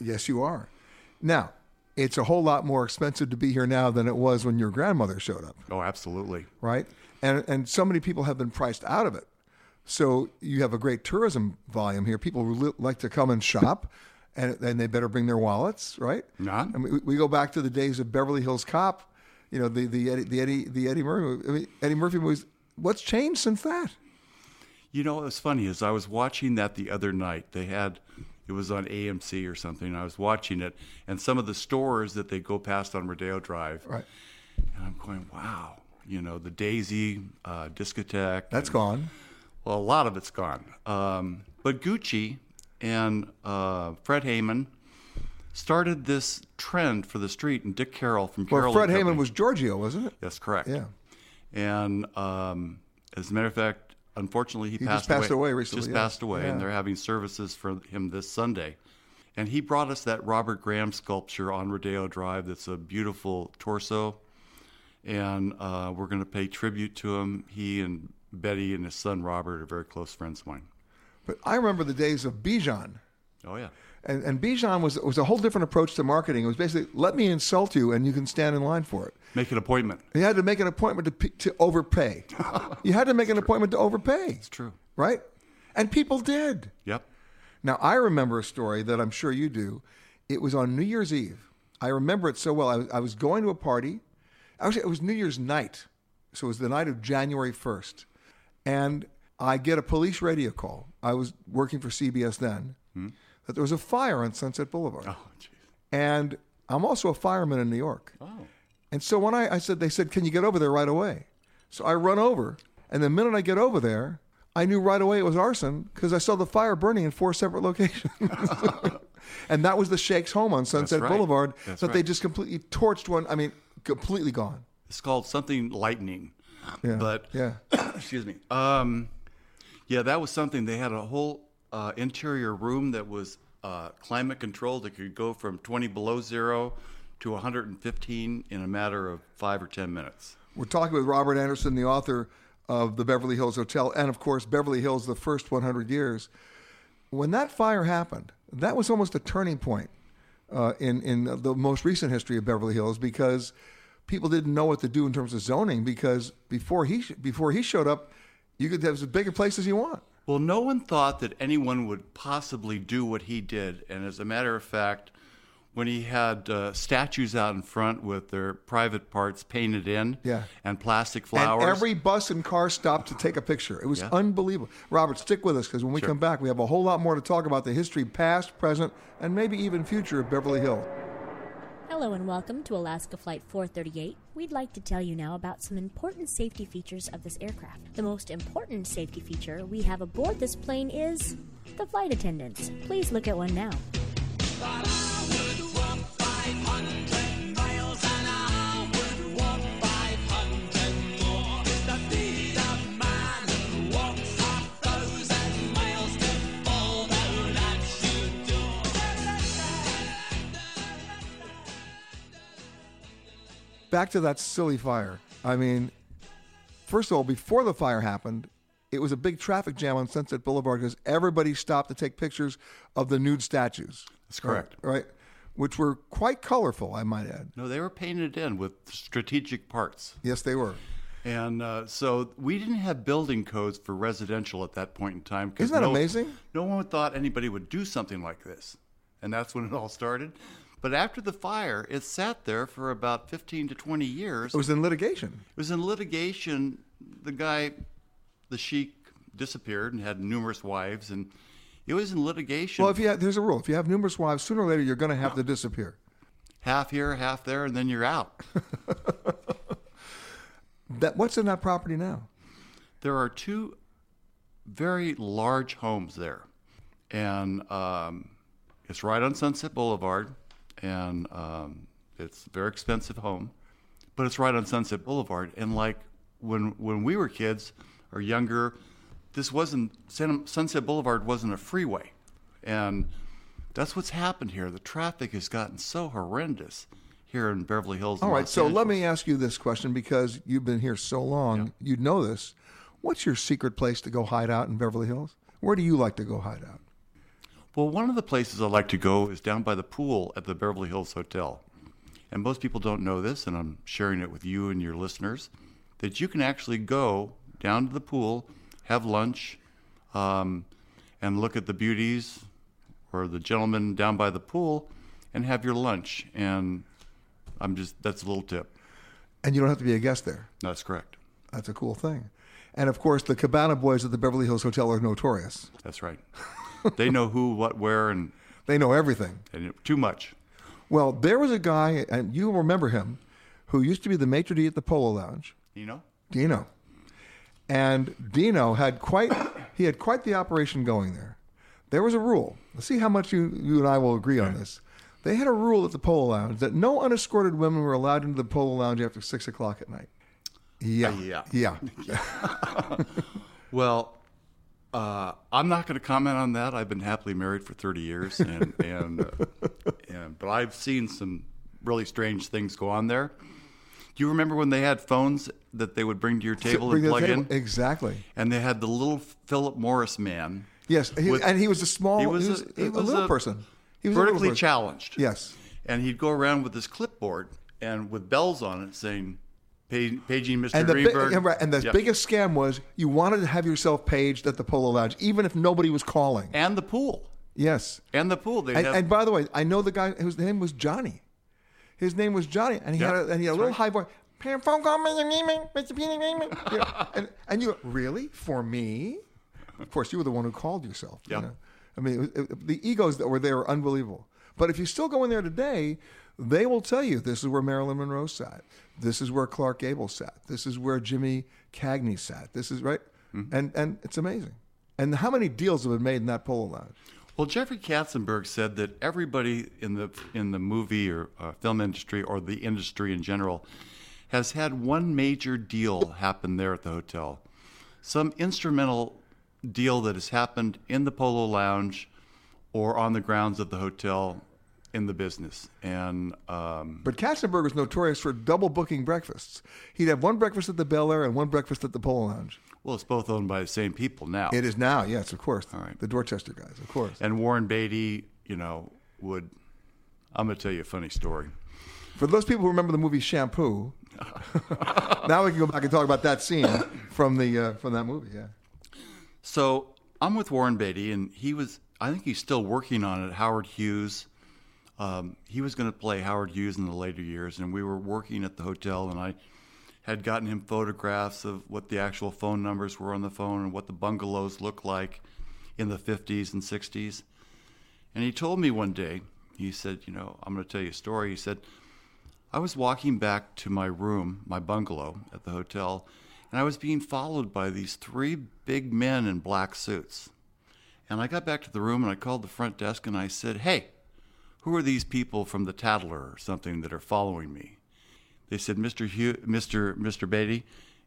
Yes, you are. Now, it's a whole lot more expensive to be here now than it was when your grandmother showed up, Oh, absolutely. right? And and so many people have been priced out of it. So you have a great tourism volume here. People li- like to come and shop, and and they better bring their wallets, right? Yeah. I mean, we, we go back to the days of Beverly Hills Cop. You know, the the Eddie the Eddie the Eddie Murphy I mean, Eddie Murphy movies. What's changed since that? You know, what's funny is I was watching that the other night. They had it was on AMC or something. And I was watching it, and some of the stores that they go past on Rodeo Drive. Right. And I'm going, wow. You know, the Daisy uh, discotheque. That's and- gone. Well, a lot of it's gone. Um, but Gucci and uh, Fred Hayman started this trend for the street, and Dick Carroll from Well, Fred Hayman was Giorgio, wasn't it? That's correct. Yeah. And um, as a matter of fact, unfortunately, he, He passed just passed away recently, Just yeah. passed away, and they're having services for him this Sunday. And he brought us that Robert Graham sculpture on Rodeo Drive. That's a beautiful torso, and uh, we're going to pay tribute to him. He and Betty and his son Robert are very close friends of mine. But I remember the days of Bijan. Oh yeah. And, and Bijan was was a whole different approach to marketing. It was basically let me insult you and you can stand in line for it. Make an appointment. You had to make an appointment to to overpay. [laughs] you had to make an appointment to overpay. It's true, right? And people did. Yep. Now I remember a story that I'm sure you do. It was on New Year's Eve. I remember it so well. I was, I was going to a party. Actually, it was New Year's night, so it was the night of January 1st, and I get a police radio call. I was working for CBS then. Hmm? That there was a fire on Sunset Boulevard. Oh, jeez. And I'm also a fireman in New York. Oh. And so when I, I said, they said, can you get over there right away? So I run over, and the minute I get over there, I knew right away it was arson because I saw the fire burning in four separate locations. [laughs] and that was the Sheikh's home on Sunset right. Boulevard That's that they just completely torched one. I mean, completely gone. It's called something lightning. Yeah. But Yeah. [coughs] excuse me. Um, yeah, that was something. They had a whole uh, interior room that was uh, climate controlled. It could go from 20 below zero to 115 in a matter of five or 10 minutes. We're talking with Robert Anderson, the author of the Beverly Hills Hotel, and of course, Beverly Hills, the first 100 years. When that fire happened, that was almost a turning point uh, in, in the most recent history of Beverly Hills because people didn't know what to do in terms of zoning because before he, before he showed up, you could have as big a place as you want. Well, no one thought that anyone would possibly do what he did. And as a matter of fact, when he had uh, statues out in front with their private parts painted in Yeah. and plastic flowers. And every bus and car stopped to take a picture. It was Yeah. unbelievable. Robert, stick with us because when we Sure. come back, we have a whole lot more to talk about the history, past, present, and maybe even future of Beverly Hills. Hello and welcome to Alaska Flight 438. We'd like to tell you now about some important safety features of this aircraft. The most important safety feature we have aboard this plane is the flight attendants. Please look at one now. Back to that silly fire. I mean, first of all, before the fire happened, it was a big traffic jam on Sunset Boulevard because everybody stopped to take pictures of the nude statues. That's correct. Right? Which were quite colorful, I might add. No, they were painted in with strategic parts. Yes, they were. And uh, so we didn't have building codes for residential at that point in time. Isn't that no- amazing? No one thought anybody would do something like this. And that's when it all started. But after the fire, it sat there for about 15 to 20 years. It was in litigation. It was in litigation. The guy, the sheik, disappeared and had numerous wives, and it was in litigation. Well, if you have, there's a rule: if you have numerous wives, sooner or later you're going to have to disappear. half here, half there, and then you're out. [laughs] That what's in that property now? There are two very large homes there, and um, it's right on Sunset Boulevard, and um, it's a very expensive home, but it's right on Sunset Boulevard. And like when when we were kids or younger, this wasn't Sunset Boulevard wasn't a freeway, and that's what's happened here. The traffic has gotten so horrendous here in Beverly Hills. All right, so let me ask you this question because you've been here so long, you know this. What's your secret place to go hide out in Beverly Hills? Where do you like to go hide out? Well, one of the places I like to go is down by the pool at the Beverly Hills Hotel. And most people don't know this, and I'm sharing it with you and your listeners, that you can actually go down to the pool, have lunch, um, and look at the beauties or the gentlemen down by the pool and have your lunch. And I'm just, that's a little tip. And you don't have to be a guest there. That's correct. That's a cool thing. And of course, the Cabana Boys at the Beverly Hills Hotel are notorious. That's right. [laughs] they know who, what, where, and They know everything. and too much. Well, there was a guy, and you remember him, who used to be the maitre d' at the Polo Lounge. Dino. Dino. And Dino had quite [coughs] he had quite the operation going there. There was a rule. Let's see how much you, you and I will agree on this. They had a rule at the Polo Lounge that no unescorted women were allowed into the Polo Lounge after six o'clock at night. Yeah. yeah. Yeah. [laughs] Well, uh, I'm not going to comment on that. I've been happily married for 30 years, and [laughs] and, uh, and but I've seen some really strange things go on there. Do you remember when they had phones that they would bring to your table and plug table. in? Exactly. And they had the little Philip Morris man. Yes, he- with- and he was a small, he he was was, a- he a, little a person. He was vertically challenged. Yes. And he'd go around with his clipboard and with bells on it saying, "Pa- "Paging Mr. And the, Greenberg." and and the Yep. biggest scam was you wanted to have yourself paged at the Polo Lounge, even if nobody was calling. And the pool. Yes. And the pool. And, have- and by the way, I know the guy whose name was Johnny. His name was Johnny, and he Yeah, had a, and he had a that's little right. high voice. "Pam, phone call, Mr. Neiman, Mr. Peter Neiman." [laughs] You and, and you really for me? Of course, you were the one who called yourself. you Yeah. know? I mean, it, was- it, the egos that were there were unbelievable. But if you still go in there today, they will tell you this is where Marilyn Monroe sat. This is where Clark Gable sat. This is where Jimmy Cagney sat. This is right, Mm-hmm. and and it's amazing. And how many deals have been made in that polo lounge? Well, Jeffrey Katzenberg said that everybody in the in the movie or uh, film industry or the industry in general has had one major deal happen there at the hotel, some instrumental deal that has happened in the Polo Lounge or on the grounds of the hotel in the business. And um, But Katzenberg was notorious for double booking breakfasts. He'd have one breakfast at the Bel Air and one breakfast at the Polo Lounge. well, it's both owned by the same people now. It is now, yes, of course. All right. The Dorchester guys, of course. And Warren Beatty, you know, would. I'm going to tell you a funny story. For those people who remember the movie Shampoo, [laughs] now we can go back and talk about that scene from the uh, from that movie. Yeah. So I'm with Warren Beatty, and he was, I think he's still working on it. Howard Hughes. Um, he was going to play Howard Hughes in the later years, and we were working at the hotel, and I had gotten him photographs of what the actual phone numbers were on the phone and what the bungalows looked like in the 50s and 60s. And he told me one day, he said, You know, I'm going to tell you a story. He said, I was walking back to my room, my bungalow at the hotel, and I was being followed by these three big men in black suits. And I got back to the room and I called the front desk and I said, Hey, who are these people from the Tattler or something that are following me? They said, Mr. Hugh, Mr. Mr. Beatty,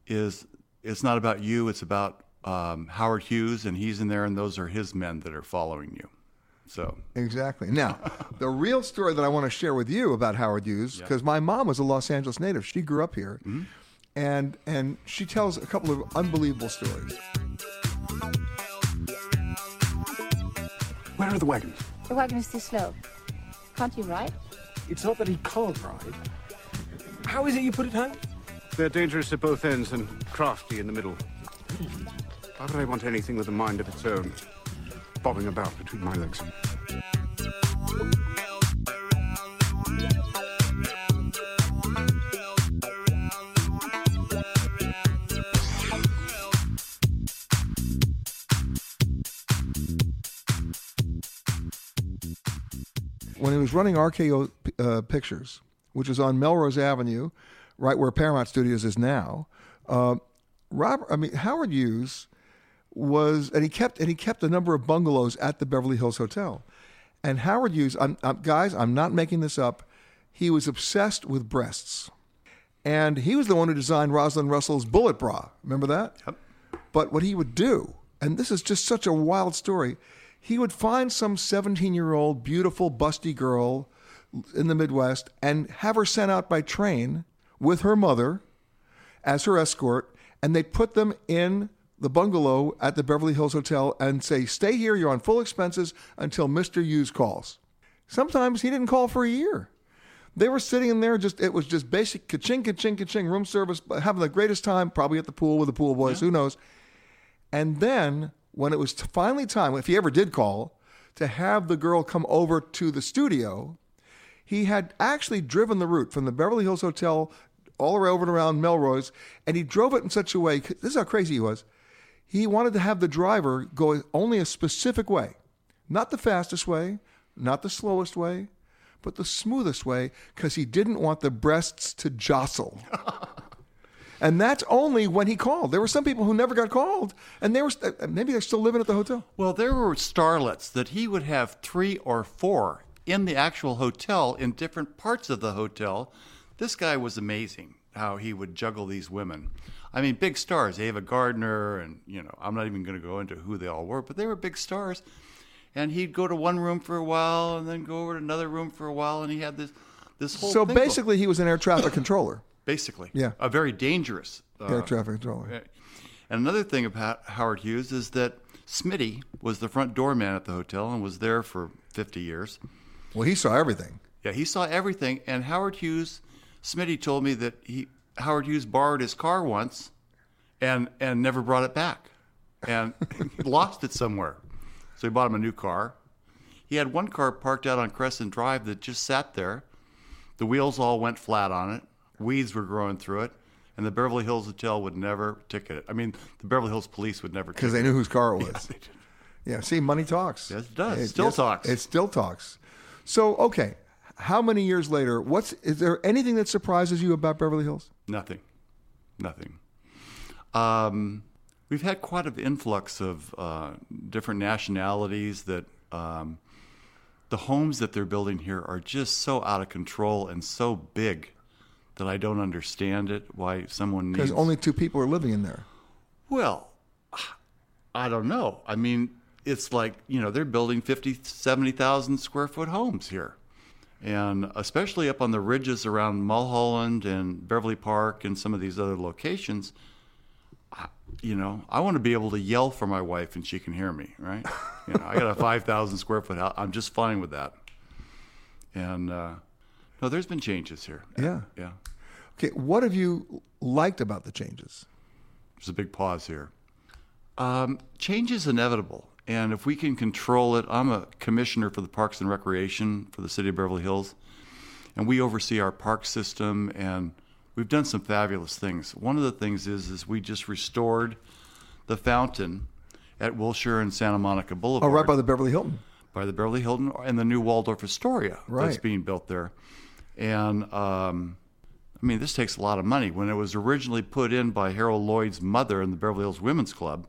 is it's not about you, it's about um, Howard Hughes, and he's in there, and those are his men that are following you. So Exactly. Now, [laughs] the real story that I want to share with you about Howard Hughes, Yeah. because my mom was a Los Angeles native. She grew up here. Mm-hmm. And and she tells a couple of unbelievable stories. Where are the wagons? The wagon is too slow. Can't you ride? It's not that he can't ride. How is it you put it home? They're dangerous at both ends and crafty in the middle. Why would I want anything with a mind of its own, bobbing about between my legs? Was running RKO uh, Pictures, which was on Melrose Avenue, right where Paramount Studios is now. Uh, Robert, I mean Howard Hughes was, and he kept and he kept a number of bungalows at the Beverly Hills Hotel. And Howard Hughes, I'm, I'm, guys, I'm not making this up. He was obsessed with breasts, and he was the one who designed Rosalind Russell's bullet bra. Remember that? Yep. But what he would do, and this is just such a wild story, he would find some 17 year old, beautiful, busty girl in the Midwest and have her sent out by train with her mother as her escort, and they'd put them in the bungalow at the Beverly Hills Hotel and say, Stay here, you're on full expenses until Mr. Hughes calls. Sometimes he didn't call for a year. They were sitting in there, just it was just basic ka-ching, ka-ching, ka-ching, room service, having the greatest time, probably at the pool with the pool boys, who knows. And then when it was finally time, if he ever did call, to have the girl come over to the studio, he had actually driven the route from the Beverly Hills Hotel all the way over and around Melrose, and he drove it in such a way. This is how crazy he was. He wanted to have the driver go only a specific way, not the fastest way, not the slowest way, but the smoothest way, because he didn't want the breasts to jostle. [laughs] And that's only when he called. There were some people who never got called, and they were maybe they're still living at the hotel. Well, there were starlets that he would have three or four in the actual hotel in different parts of the hotel. This guy was amazing how he would juggle these women. I mean, big stars, Ava Gardner, and, you know, I'm not even going to go into who they all were, but they were big stars. And he'd go to one room for a while and then go over to another room for a while, and he had this, this whole So basically, he was an air traffic controller. Basically. Yeah. A very dangerous uh, Air traffic controller. And another thing about Howard Hughes is that Smitty was the front doorman at the hotel and was there for 50 years. Well, he saw everything. Yeah, he saw everything. And Howard Hughes, Smitty told me that he Howard Hughes borrowed his car once, and and never brought it back, and [laughs] lost it somewhere. So he bought him a new car. He had one car parked out on Crescent Drive that just sat there. The wheels all went flat on it. Weeds were growing through it. And the Beverly Hills Hotel would never ticket it. I mean, the Beverly Hills Police would never because they knew whose car it [laughs] was. Yeah. Yeah, see, money talks. Yes, it does. Still talks. It still talks. So, okay, how many years later? What's is there anything that surprises you about Beverly Hills? Nothing. Nothing. Um, we've had quite an influx of uh, different nationalities that um, the homes that they're building here are just so out of control and so big that I don't understand it. Why someone needs Because only two people are living in there. well, I don't know. I mean, it's like, you know, they're building 50, 70,000 square foot homes here. And especially up on the ridges around Mulholland and Beverly Park and some of these other locations, I- you know, I want to be able to yell for my wife and she can hear me, right? You know, I got a [laughs] 5,000 square foot house. I'm just fine with that. And, uh, no, there's been changes here. Yeah. Yeah. Okay, what have you liked about the changes? There's a big pause here. Um, change is inevitable, and if we can control it, I'm a commissioner for the Parks and Recreation for the City of Beverly Hills, and we oversee our park system, and we've done some fabulous things. One of the things is is we just restored the fountain at Wilshire and Santa Monica Boulevard. Oh, Boulevard right by the Beverly Hilton. by the Beverly Hilton and the new Waldorf Astoria that's being built there. And um, I mean, this takes a lot of money. When it was originally put in by Harold Lloyd's mother in the Beverly Hills Women's Club,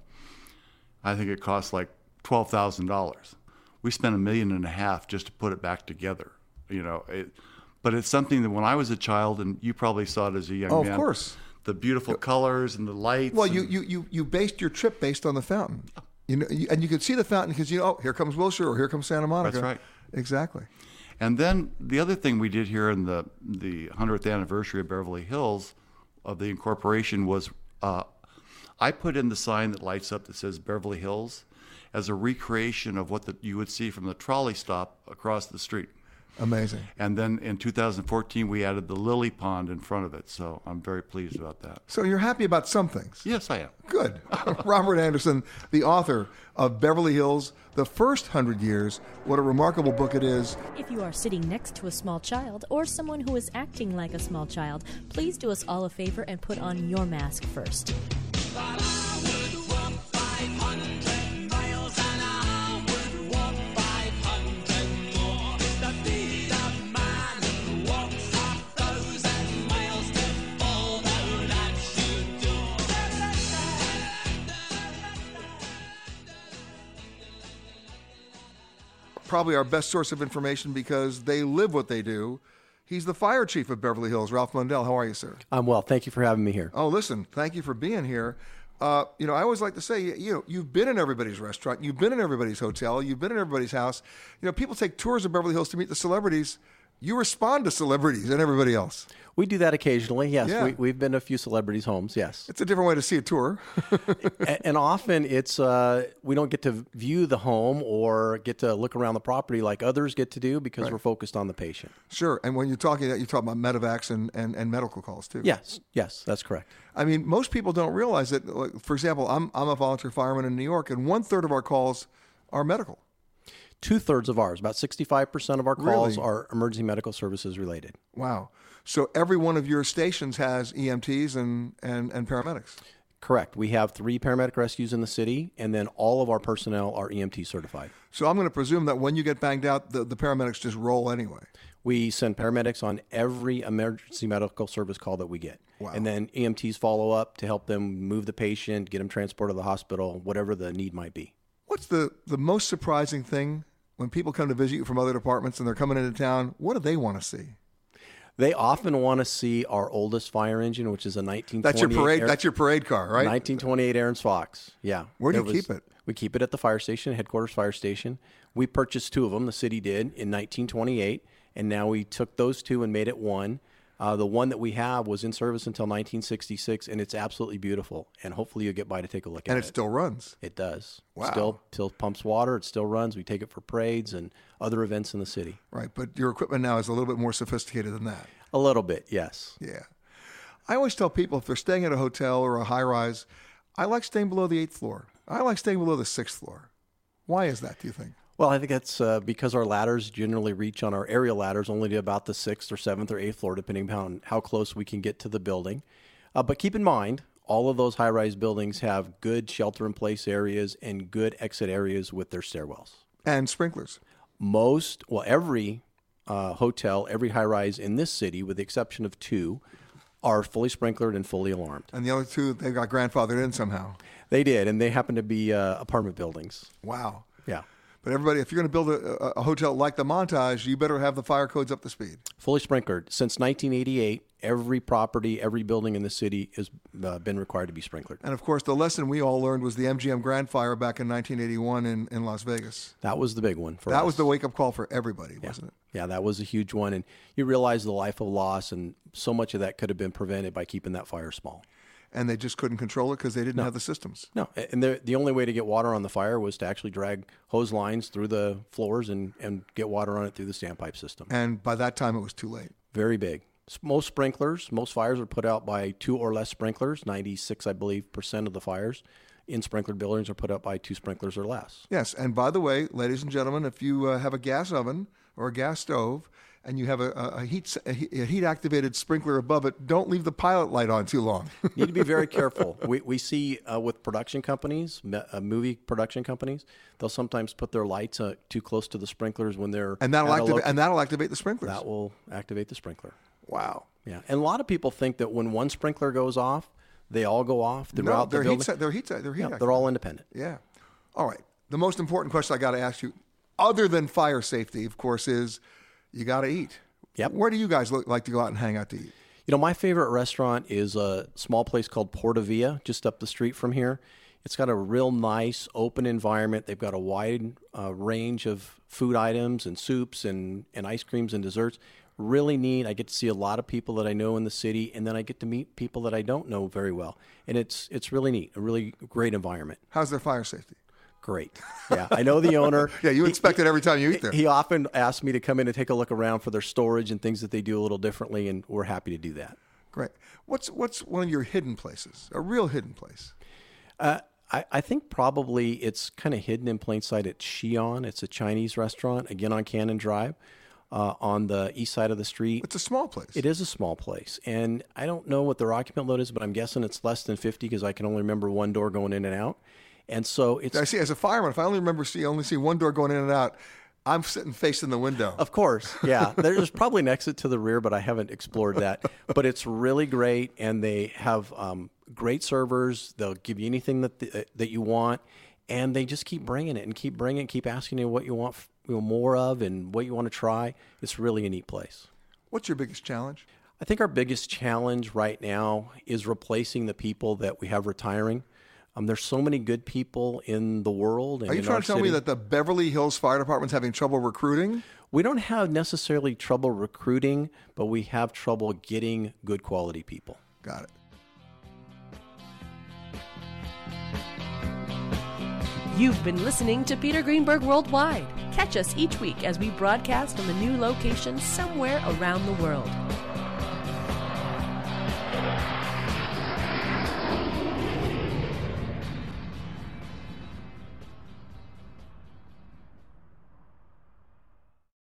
I think it cost like twelve thousand dollars. We spent a million and a half just to put it back together. You know, it, but it's something that when I was a child, and you probably saw it as a young Oh, of course. The beautiful colors and the lights. Well, and- you, you, you, you based your trip based on the fountain. You know, you, and you could see the fountain because you know, oh, here comes Wilshire or here comes Santa Monica. That's right. Exactly. And then the other thing we did here in the the hundredth anniversary of Beverly Hills of the incorporation was uh, I put in the sign that lights up that says Beverly Hills as a recreation of what the, you would see from the trolley stop across the street. Amazing. And then in 2014 we added the lily pond in front of it, so I'm very pleased about that. So you're happy about some things. Yes, I am. Good. [laughs] Robert Anderson, the author of Beverly Hills, The First Hundred Years. What a remarkable book it is. If you are sitting next to a small child or someone who is acting like a small child, please do us all a favor and put on your mask first. Probably our best source of information because they live what they do. He's the fire chief of Beverly Hills, Ralph Mondell. How are you, sir? I'm well. Thank you for having me here. Oh, listen, thank you for being here. Uh, you know, I always like to say, you know, you've been in everybody's restaurant, you've been in everybody's hotel, you've been in everybody's house. You know, people take tours of Beverly Hills to meet the celebrities. You respond to celebrities and everybody else. We do that occasionally. Yes, Yeah. we, we've been to a few celebrities' homes. Yes, It's a different way to see a tour. And often it's uh, we don't get to view the home or get to look around the property like others get to do because Right. we're focused on the patient. Sure. And when you're talking, that, you talk about medevacs and, and, and medical calls too. Yes, yes, that's correct. I mean, most people don't realize that. Like, for example, I'm I'm a volunteer fireman in New York, and one third of our calls are medical. Two thirds of ours, about sixty-five percent of our calls Really? are emergency medical services related. Wow. So every one of your stations has EMTs and and, and paramedics. Correct. We have three paramedic rescues in the city, and then all of our personnel are EMT certified. So I'm going to presume that when you get banged out, the, the paramedics just roll anyway. We send paramedics on every emergency medical service call that we get. Wow. And then EMTs follow up to help them move the patient, get them transported to the hospital, whatever the need might be. What's the the most surprising thing when people come to visit you from other departments and they're coming into town? What do they want to see? They often want to see our oldest fire engine, which is a 1928. That's your parade. That's your parade car, right? 1928 Ahrens-Fox. Yeah. Where do you keep it? We keep it at the fire station, headquarters fire station. We purchased two of them. The city did in 1928, and now we took those two and made it one. Uh, the one that we have was in service until 1966, and it's absolutely beautiful. And hopefully you'll get by to take a look And at it And it still runs. It does. Wow. Still, still pumps water. It still runs. We take it for parades and other events in the city. Right, but your equipment now is a little bit more sophisticated than that. A little bit, yes. Yeah. I always tell people if they're staying at a hotel or a high rise, I like staying below the eighth floor. I like staying below the sixth floor. Why is that, do you think? Well, I think that's uh, because our ladders generally reach on our aerial ladders only to about the sixth or seventh or eighth floor, depending upon how close we can get to the building. Uh, but keep in mind, all of those high rise buildings have good shelter in place areas and good exit areas with their stairwells. And sprinklers. Most, well, every uh, hotel, every high rise in this city, with the exception of two, are fully sprinklered and fully alarmed. And the other two, they got grandfathered in somehow. They did, and they happen to be uh, apartment buildings. Wow. Yeah. But everybody, if you're going to build a, a, hotel like the Montage, you better have the fire codes up to speed. Fully sprinkled. Since 1988, every property, every building in the city has uh, been required to be sprinkled. And of course, the lesson we all learned was the MGM Grand Fire back in 1981 in, in Las Vegas. That was the big one for that us. was the wake up call for everybody, wasn't it? Yeah, that was a huge one. And you realize the life of loss, and so much of that could have been prevented by keeping that fire small. And they just couldn't control it because they didn't No. have the systems. No, and the the only way to get water on the fire was to actually drag hose lines through the floors and, and get water on it through the standpipe system. And by that time, it was too late. Very big. Most sprinklers, most fires are put out by two or less sprinklers. Ninety six, I believe, percent of the fires in sprinkler buildings are put out by two sprinklers or less. Yes, and by the way, ladies and gentlemen, if you uh, have a gas oven or a gas stove and you have a, a, heat a heat activated sprinkler above it, don't leave the pilot light on too long. [laughs] Need to be very [laughs] careful. We, we see uh, with production companies, me- uh, movie production companies, they'll sometimes put their lights uh, too close to the sprinklers when they're and that'll activate loca- and that'll activate the sprinklers. that will activate the sprinkler. Wow. Yeah, and a lot of people think that when one sprinkler goes off, they all go off No, throughout they're the building. heat. They're heat. They're heat. Yeah, they're all independent. Yeah. All right. The most important question I got to ask you, other than fire safety, of course, is you got to eat. Yep. Where do you guys look, like to go out and hang out to eat? You know, my favorite restaurant is a small place called Porta Via, just up the street from here. It's got a real nice, open environment. They've got a wide uh, range of food items and soups and, and ice creams and desserts. Really neat. I get to see a lot of people that I know in the city, and then I get to meet people that I don't know very well. And it's it's really neat. A really great environment. How's their fire safety? Great. Yeah, I know the [laughs] owner. Yeah, you He- expect it every time you eat there. He often asks me to come in and take a look around for their storage and things that they do a little differently, and we're happy to do that. Great. What's what's one of your hidden places? A real hidden place? Uh, I, I think probably it's kind of hidden in plain sight at Xi'an. It's a Chinese restaurant, again on Canon Drive, uh, on the east side of the street. It's a small place. It is a small place. And I don't know what their occupant load is, but I'm guessing it's less than 50 because I can only remember one door going in and out. And so it's. I see. As a fireman, if I only remember see only see one door going in and out, I'm sitting facing the window. Of course, yeah. [laughs] There's probably an exit to the rear, but I haven't explored that. [laughs] But it's really great, and they have um, great servers. They'll give you anything that the, that you want, and they just keep bringing it and keep bringing it, keep asking you what you want you know, more of and what you want to try. It's really a neat place. What's your biggest challenge? I think our biggest challenge right now is replacing the people that we have retiring. Um, there's so many good people in the world. And Are you in trying our to tell me that the Beverly Hills Fire Department's having trouble recruiting? We don't have necessarily trouble recruiting, but we have trouble getting good quality people. Got it. You've been listening to Peter Greenberg Worldwide. Catch us each week as we broadcast from a new location somewhere around the world.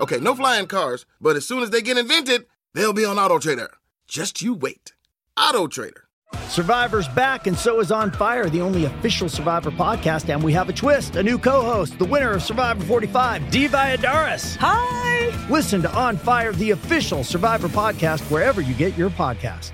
Okay, no flying cars, but as soon as they get invented, they'll be on Auto Trader. Just you wait. Auto Trader. Survivor's back, and so is On Fire, the only official Survivor podcast. And we have a twist a new co host, the winner of Survivor 45, Dee Valladares. Hi! Listen to On Fire, the official Survivor podcast, wherever you get your podcast.